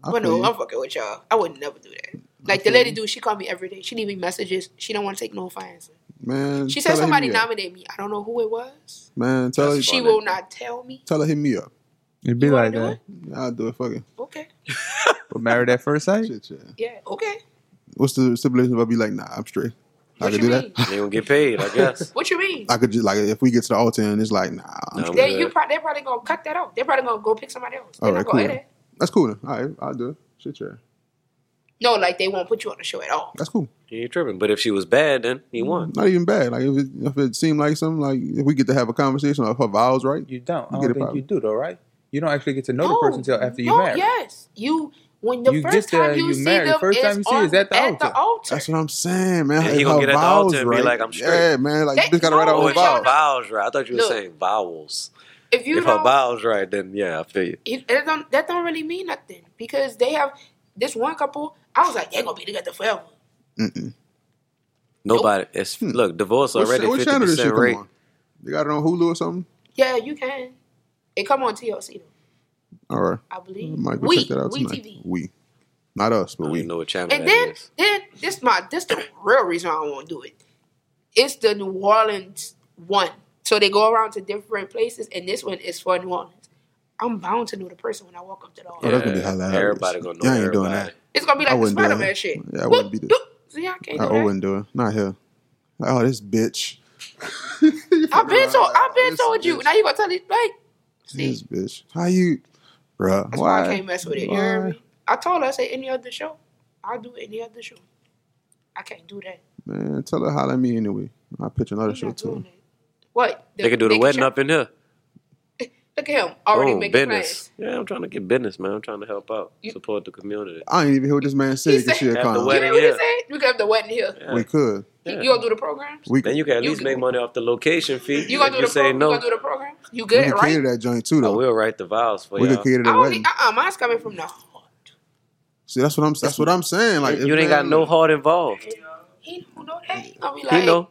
I but no, you. I'm fucking with y'all. I would never do that. Like the lady you. do, she called me every day. She leave me messages. She don't want to take no for answer. Man, She said somebody me up. nominated me. I don't know who it was. Man, tell her, She funny. will not tell me. tell her hit me up. It'd be You like that. it? I'll do it. Fuck it. Okay. But married at first sight. Shit, yeah. Yeah. Okay. What's the stipulation if I be like, nah, I'm straight. I What could you do mean? that. They gonna get paid, I guess. What you mean? I could just like if we get to the altar and it's like, nah, I'm No. straight. They, Yeah. you probably, they're probably gonna cut that out. They're probably gonna go pick somebody else. They're All right, not gonna cool. edit. That's cool. Then. All right, I'll do it. Shit, yeah, No, like they won't put you on the show at all. that's cool. He ain't tripping. But if she was bad, then he won. Not even bad. Like if it, if it seemed like something like if we get to have a conversation of her vows right, You don't. I You don't it think probably. you do though, right? You don't actually get to know no, the person until after you no, marry. Yes, you when the You first get there, uh, time you, you see marry. them First is time you see on, is at the altar. altar. that's what I'm saying, man. And he gonna get at the vows altar and be right, like, I'm straight. Yeah, man. Like They- you just gotta write no, her own it's y'all your vows. vowels right. I thought you were Look. saying vowels. if you if her vowels right, then yeah, I feel you. it, it don't, that don't really mean nothing because they have this one couple. I was like, they're gonna be together forever. Mm-mm. Nobody. It's hmm. look, divorce already what fifty channel this shit percent come on? They got it on Hulu or something. Yeah, you can. It come on TLC though, All right, I I believe. might go we, check that out we tonight. TV. We, not us, but don't we. know what channel And that then, is. then this my this the real reason I won't do it. It's the New Orleans one, so they go around to different places, and this one is for New Orleans. I'm bound to know the person when I walk up to the Oh, altar. that's gonna be hilarious. Everybody gonna know Y'all ain't doing that. It's gonna be like the Spider Man shit. Yeah, I wouldn't be the- See, I can't I do that. wouldn't do it. Not here. Oh, this bitch. I've been told. I've been told you. bitch. Now you gonna tell it like see. This bitch. How you, bruh? That's why, Why? I can't mess with it. You hear me? I told her I say any other show. I'll do any other show. I can't do that. Man, tell her holler at me anyway. I'll pitch another I'm show not doing too. that. What? They could do the wedding check- up in here. Look at him already oh, making business. plans. Yeah, I'm trying to get business, man. I'm trying to help out, You- support the community. I ain't even hear what this man said. He Cause said- she a Have the con. You wedding hear what he here. said? We could have the wedding here. Yeah. We could. Yeah. You gonna do the programs? We Then you can at You least can- make money off the location fee. You gonna if do you the say pro- no, You gonna do the programs? You we good, can right? cater that joint too, oh, though. I though. will write the vows for We y'all. could cater I that don't wedding. need, uh-uh, mine's coming from the heart. See, that's what I'm. That's what I'm saying. Like, you if ain't got man- no heart involved. He don't know that. He gonna be like, He know.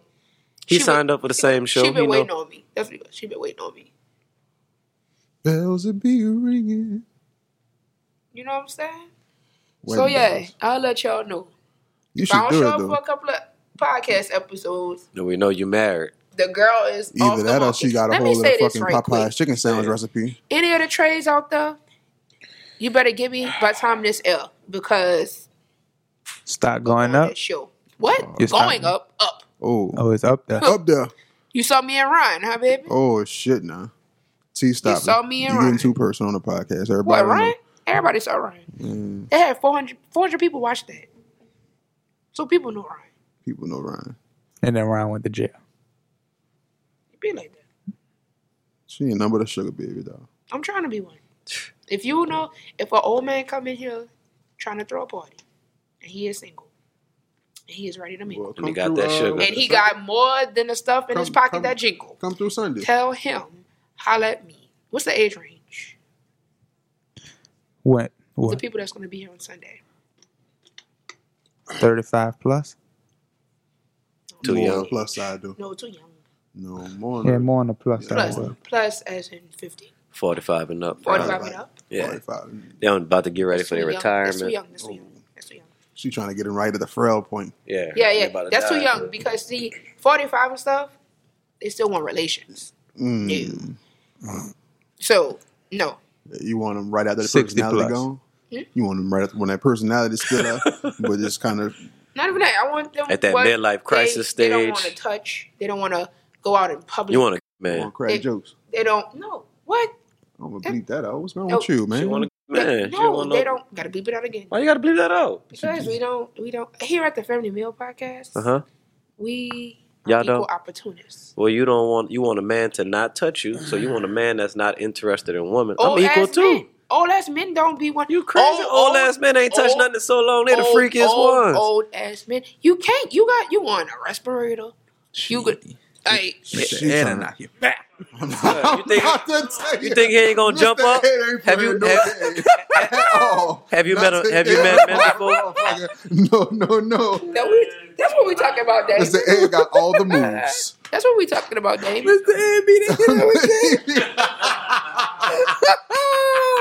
He She signed been- up for the same show. She been He waiting know. on me. That's what she been waiting on me. bells will be ringing. You know what I'm saying? so yeah, bells. I'll let y'all know. you If I should don't do show it up for though. a couple of podcast episodes, And we know you married. the girl is off Either the that or she got a Let me hold of the fucking right Popeye's quick. chicken sandwich Yeah. recipe. Any of the trades out there, you better give me by time this air because Stock going up. show. What? It's Going not- up, up. Oh, Oh, it's up there. up there. You saw me and Ryan, huh, baby? Oh shit, nah. T, stop. You saw me and You getting Ryan. two person on the podcast. Everybody. what, know. Ryan? Everybody saw Ryan. Mm, They had 400, 400 people watch that. So people know Ryan. People know Ryan. And then Ryan went to jail. It be like that. She ain't number the sugar baby though. I'm trying to be one. If you know, if an old man come in here trying to throw a party, and he is single, and he is ready to mingle, Well, uh, And he come got that sugar. and he got more than the stuff in his pocket come- that jingle, come through Sunday. tell him, holla at me. What's the age range? What? The people that's going to be here on Sunday. 35 plus? Too more young. the plus side though. No, too young. No more. Yeah, more on the plus side. Plus, as in 50. 45 and up. 45 Right. and up. Yeah. 45. They're about to get ready That's for their young. That's too retirement. young. That's too young. That's too young. She trying to get him right at the frail point. Yeah. Yeah, yeah. about to That's too die. young because see, 45 and stuff, they still want relations. Mm. So, no. You want them right after the 60 personality plus. gone. Hmm? You want them right after when that personality's still there, but just kind of Not even that. I want them At that what midlife crisis they, They don't want to touch. They don't want to go out in public. You want to, on man. crack They- jokes. They don't. No. What? I'm gonna bleep that out. What's wrong No. with you, man? You want to, man. you no, wanna they don't. Gotta bleep it out again. Why you got to bleep that out? Because we don't. We don't. Here at the Family Meal Podcast, Uh huh. we Y'all equal don't? opportunists. Well, you don't want you want a man to not touch you, so you want a man that's not interested in women. Old I'm equal too. Men. Old ass men don't be one. You crazy? Old, ass men ain't touched old- nothing in so long. They're the old- freakiest old, ones. Old ass men. You can't. You got. You on a respirator. You could. Like. She And I tryna- knock you back. I'm you think- about to tell You think he ain't gonna jump up? Have you- playing no have- game at all. Have you Not met a- have you met men before? No, no, no. That we, that's what we talking about, Dave. Mr. Ed got all the moves. That's what we talking about, Dave. Mr. Ed beat it.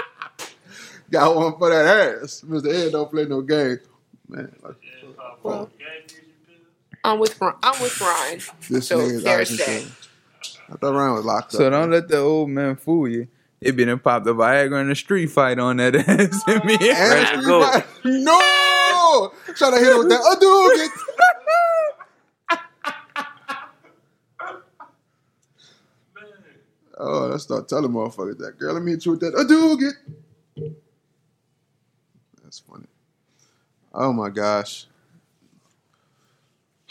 got one for that ass. Mr. Ed don't play no game. Man, well, I'm with Ryan. I'm with Ryan. This so is. I thought Ryan was locked so up. So don't man. let the old man fool you. It been and popped the Viagra in the street fight on that ass and me and go. No! Try to hit him with that. Oh, dude! oh, start telling motherfuckers that. Girl, let me hit you with that. Oh, dude! That's funny. Oh my gosh.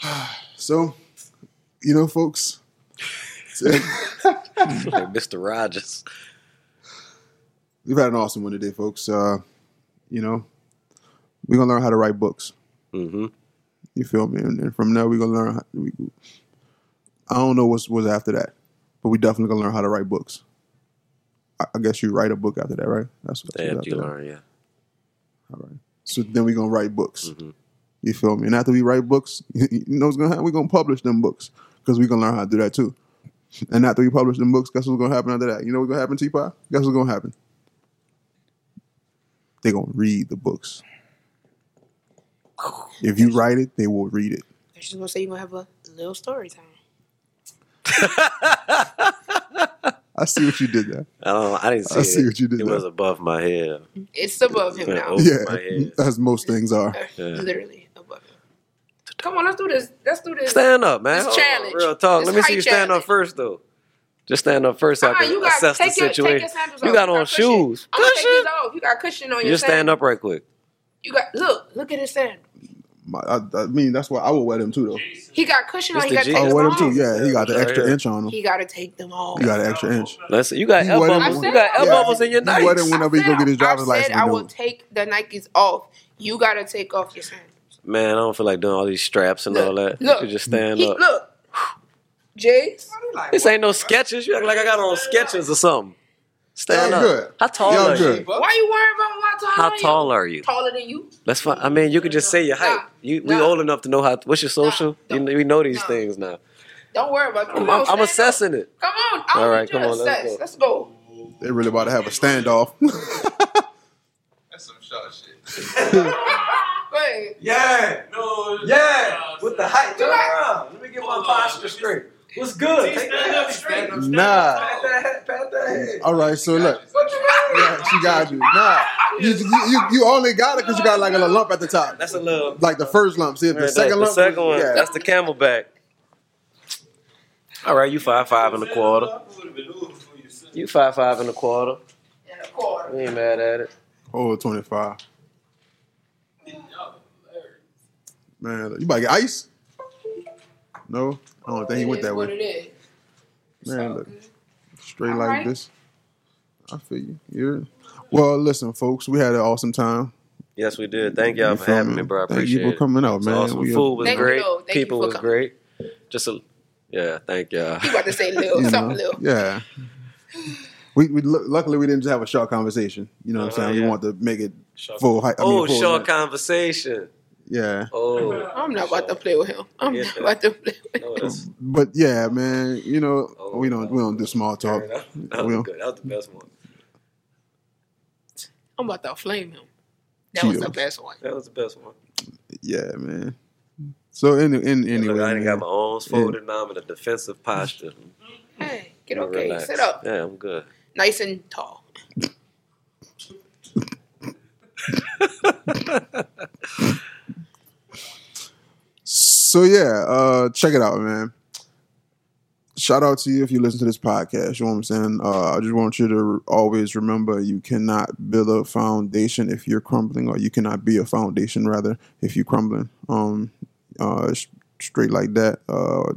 So, you know, folks. Mr. Rogers. We've had an awesome one today, folks. Uh, you know, we're gonna learn how to write books. hmm You feel me? And, and from there, we're gonna learn. How, we, I don't know what's what's after that, but we definitely gonna learn how to write books. I, I guess you write a book after that, right? That's what that's After you after that. learn, yeah. All right. So then we're gonna write books. Mhm. You feel me? And after we write books, you know what's gonna happen? We're gonna publish them books because we're gonna learn how to do that too. And after we publish them books, guess what's gonna happen after that? You know what's gonna happen, T Pie? Guess what's gonna happen? They're gonna read the books. If you write it, they will read it. I was just gonna say you're gonna have a little story time. I see what you did there. I don't know. I didn't see I it. see what you did It there. was above my head. It's above him now. Yeah, my head. as most things are. Yeah. Literally above him. Come on, let's do this. Let's do this. Stand up, man. This Hold on, challenge. Real talk. This Let me see height you stand challenge. up first, though. Just stand up first so I can you got assess the take your take situation. your you off. got on cushion. shoes. I'm gonna take Cushion. these off. You got cushion on You your just stand up right quick. You got look, look at his sandal. My, I, I mean, that's why I would wear them too, though. He got cushion on. It's He got to take I wear them too. Yeah, he got the extra here. inch on them. He got to take them off. You got an extra inch. Let's. You got He elbows. wear them- You got I said- elbows in your He wear them whenever he go get his driver's I said license. I will renewed. take the Nikes off. You got to take off your sandals. Man, I don't feel like doing all these straps and Look, all that. look. you just stand He, up. look, Jace. This ain't no Skechers. You act like I got on Skechers or something. Stand Y'all up. good. How tall Y'all are good. you? Why you worrying about my tall? How tall are you? Taller than you. That's fine. I mean, you could just say your height. Nah. You, we Nah. old enough to know how. What's your social? Nah. You know, we know these Nah. things now. Don't worry about it. Come I'm, I'm stand up. assessing it. Come on. I All don't right, need you come to on, let's go. Let's go. They really about to have a standoff. That's some short shit. Wait. Yeah. No. Yeah. With the height. Turn around. Let me get my posture straight. What's good? Stand up straight. nah. that head. Pat. All right, so look. What you mean? Yeah, she got you. Nah. You, you, you, you only got it because you got like a little lump at the top. That's a little. Like the first lump. See, if the Right, second the second one. Yeah. That's the camelback. All right, you five five and a quarter. You five five and a quarter. And a quarter. We ain't mad at it. Oh, 25. Man, you about to get ice? No? I don't think he went is that what way. it is. Man, look. Straight All like right. this. I feel you. you well, listen, folks, we had an awesome time. Yes, we did. Thank y'all You for having me, bro. I Thank you for coming out, man. awesome. We- Food was Thank you, great. you People was coming. great. Just a yeah. Thank y'all. He about to say little, you something know, little. yeah. We, we luckily we didn't just have a short conversation. You know what Uh-huh, I'm saying? yeah. We want to make it full height. I mean, oh, full short length. conversation. Yeah, Oh, I'm not about to play with him. I'm Yeah. not about to play with him. no, but yeah, man. You know, Oh, we don't we don't do small talk. that, that was good. That was the best one. I'm about to flame him. That was the best one. That was the best one. Yeah, man. So in, in Look, anyway, I didn't got my arms folded. Now I'm in a defensive posture. Hey, get I'm okay. relaxed. Sit up. Yeah, I'm good. Nice and tall. So yeah, uh, check it out, man. Shout out to you if you listen to this podcast. You know what I'm saying? Uh, I just want you to always remember you cannot build a foundation if you're crumbling, or you cannot be a foundation rather if you're crumbling. Um, uh, straight like that. Uh,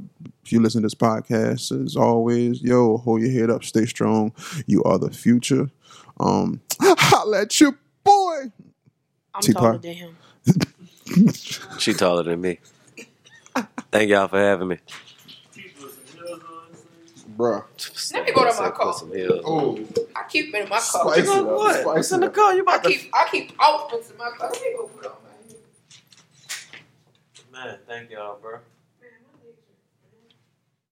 if you listen to this podcast, as always, yo, hold your head up, stay strong. You are the future. Um, holla at your boy. I'm Tupac. taller than him. She taller than me. Thank y'all for having me. Bruh. Let me go to my car. Oh, I keep it in my car. Spicy. Look, what? Spicy. What's in the car? You I about to? keep I keep outfits in my car. Let me go put on my Man, thank y'all, bro.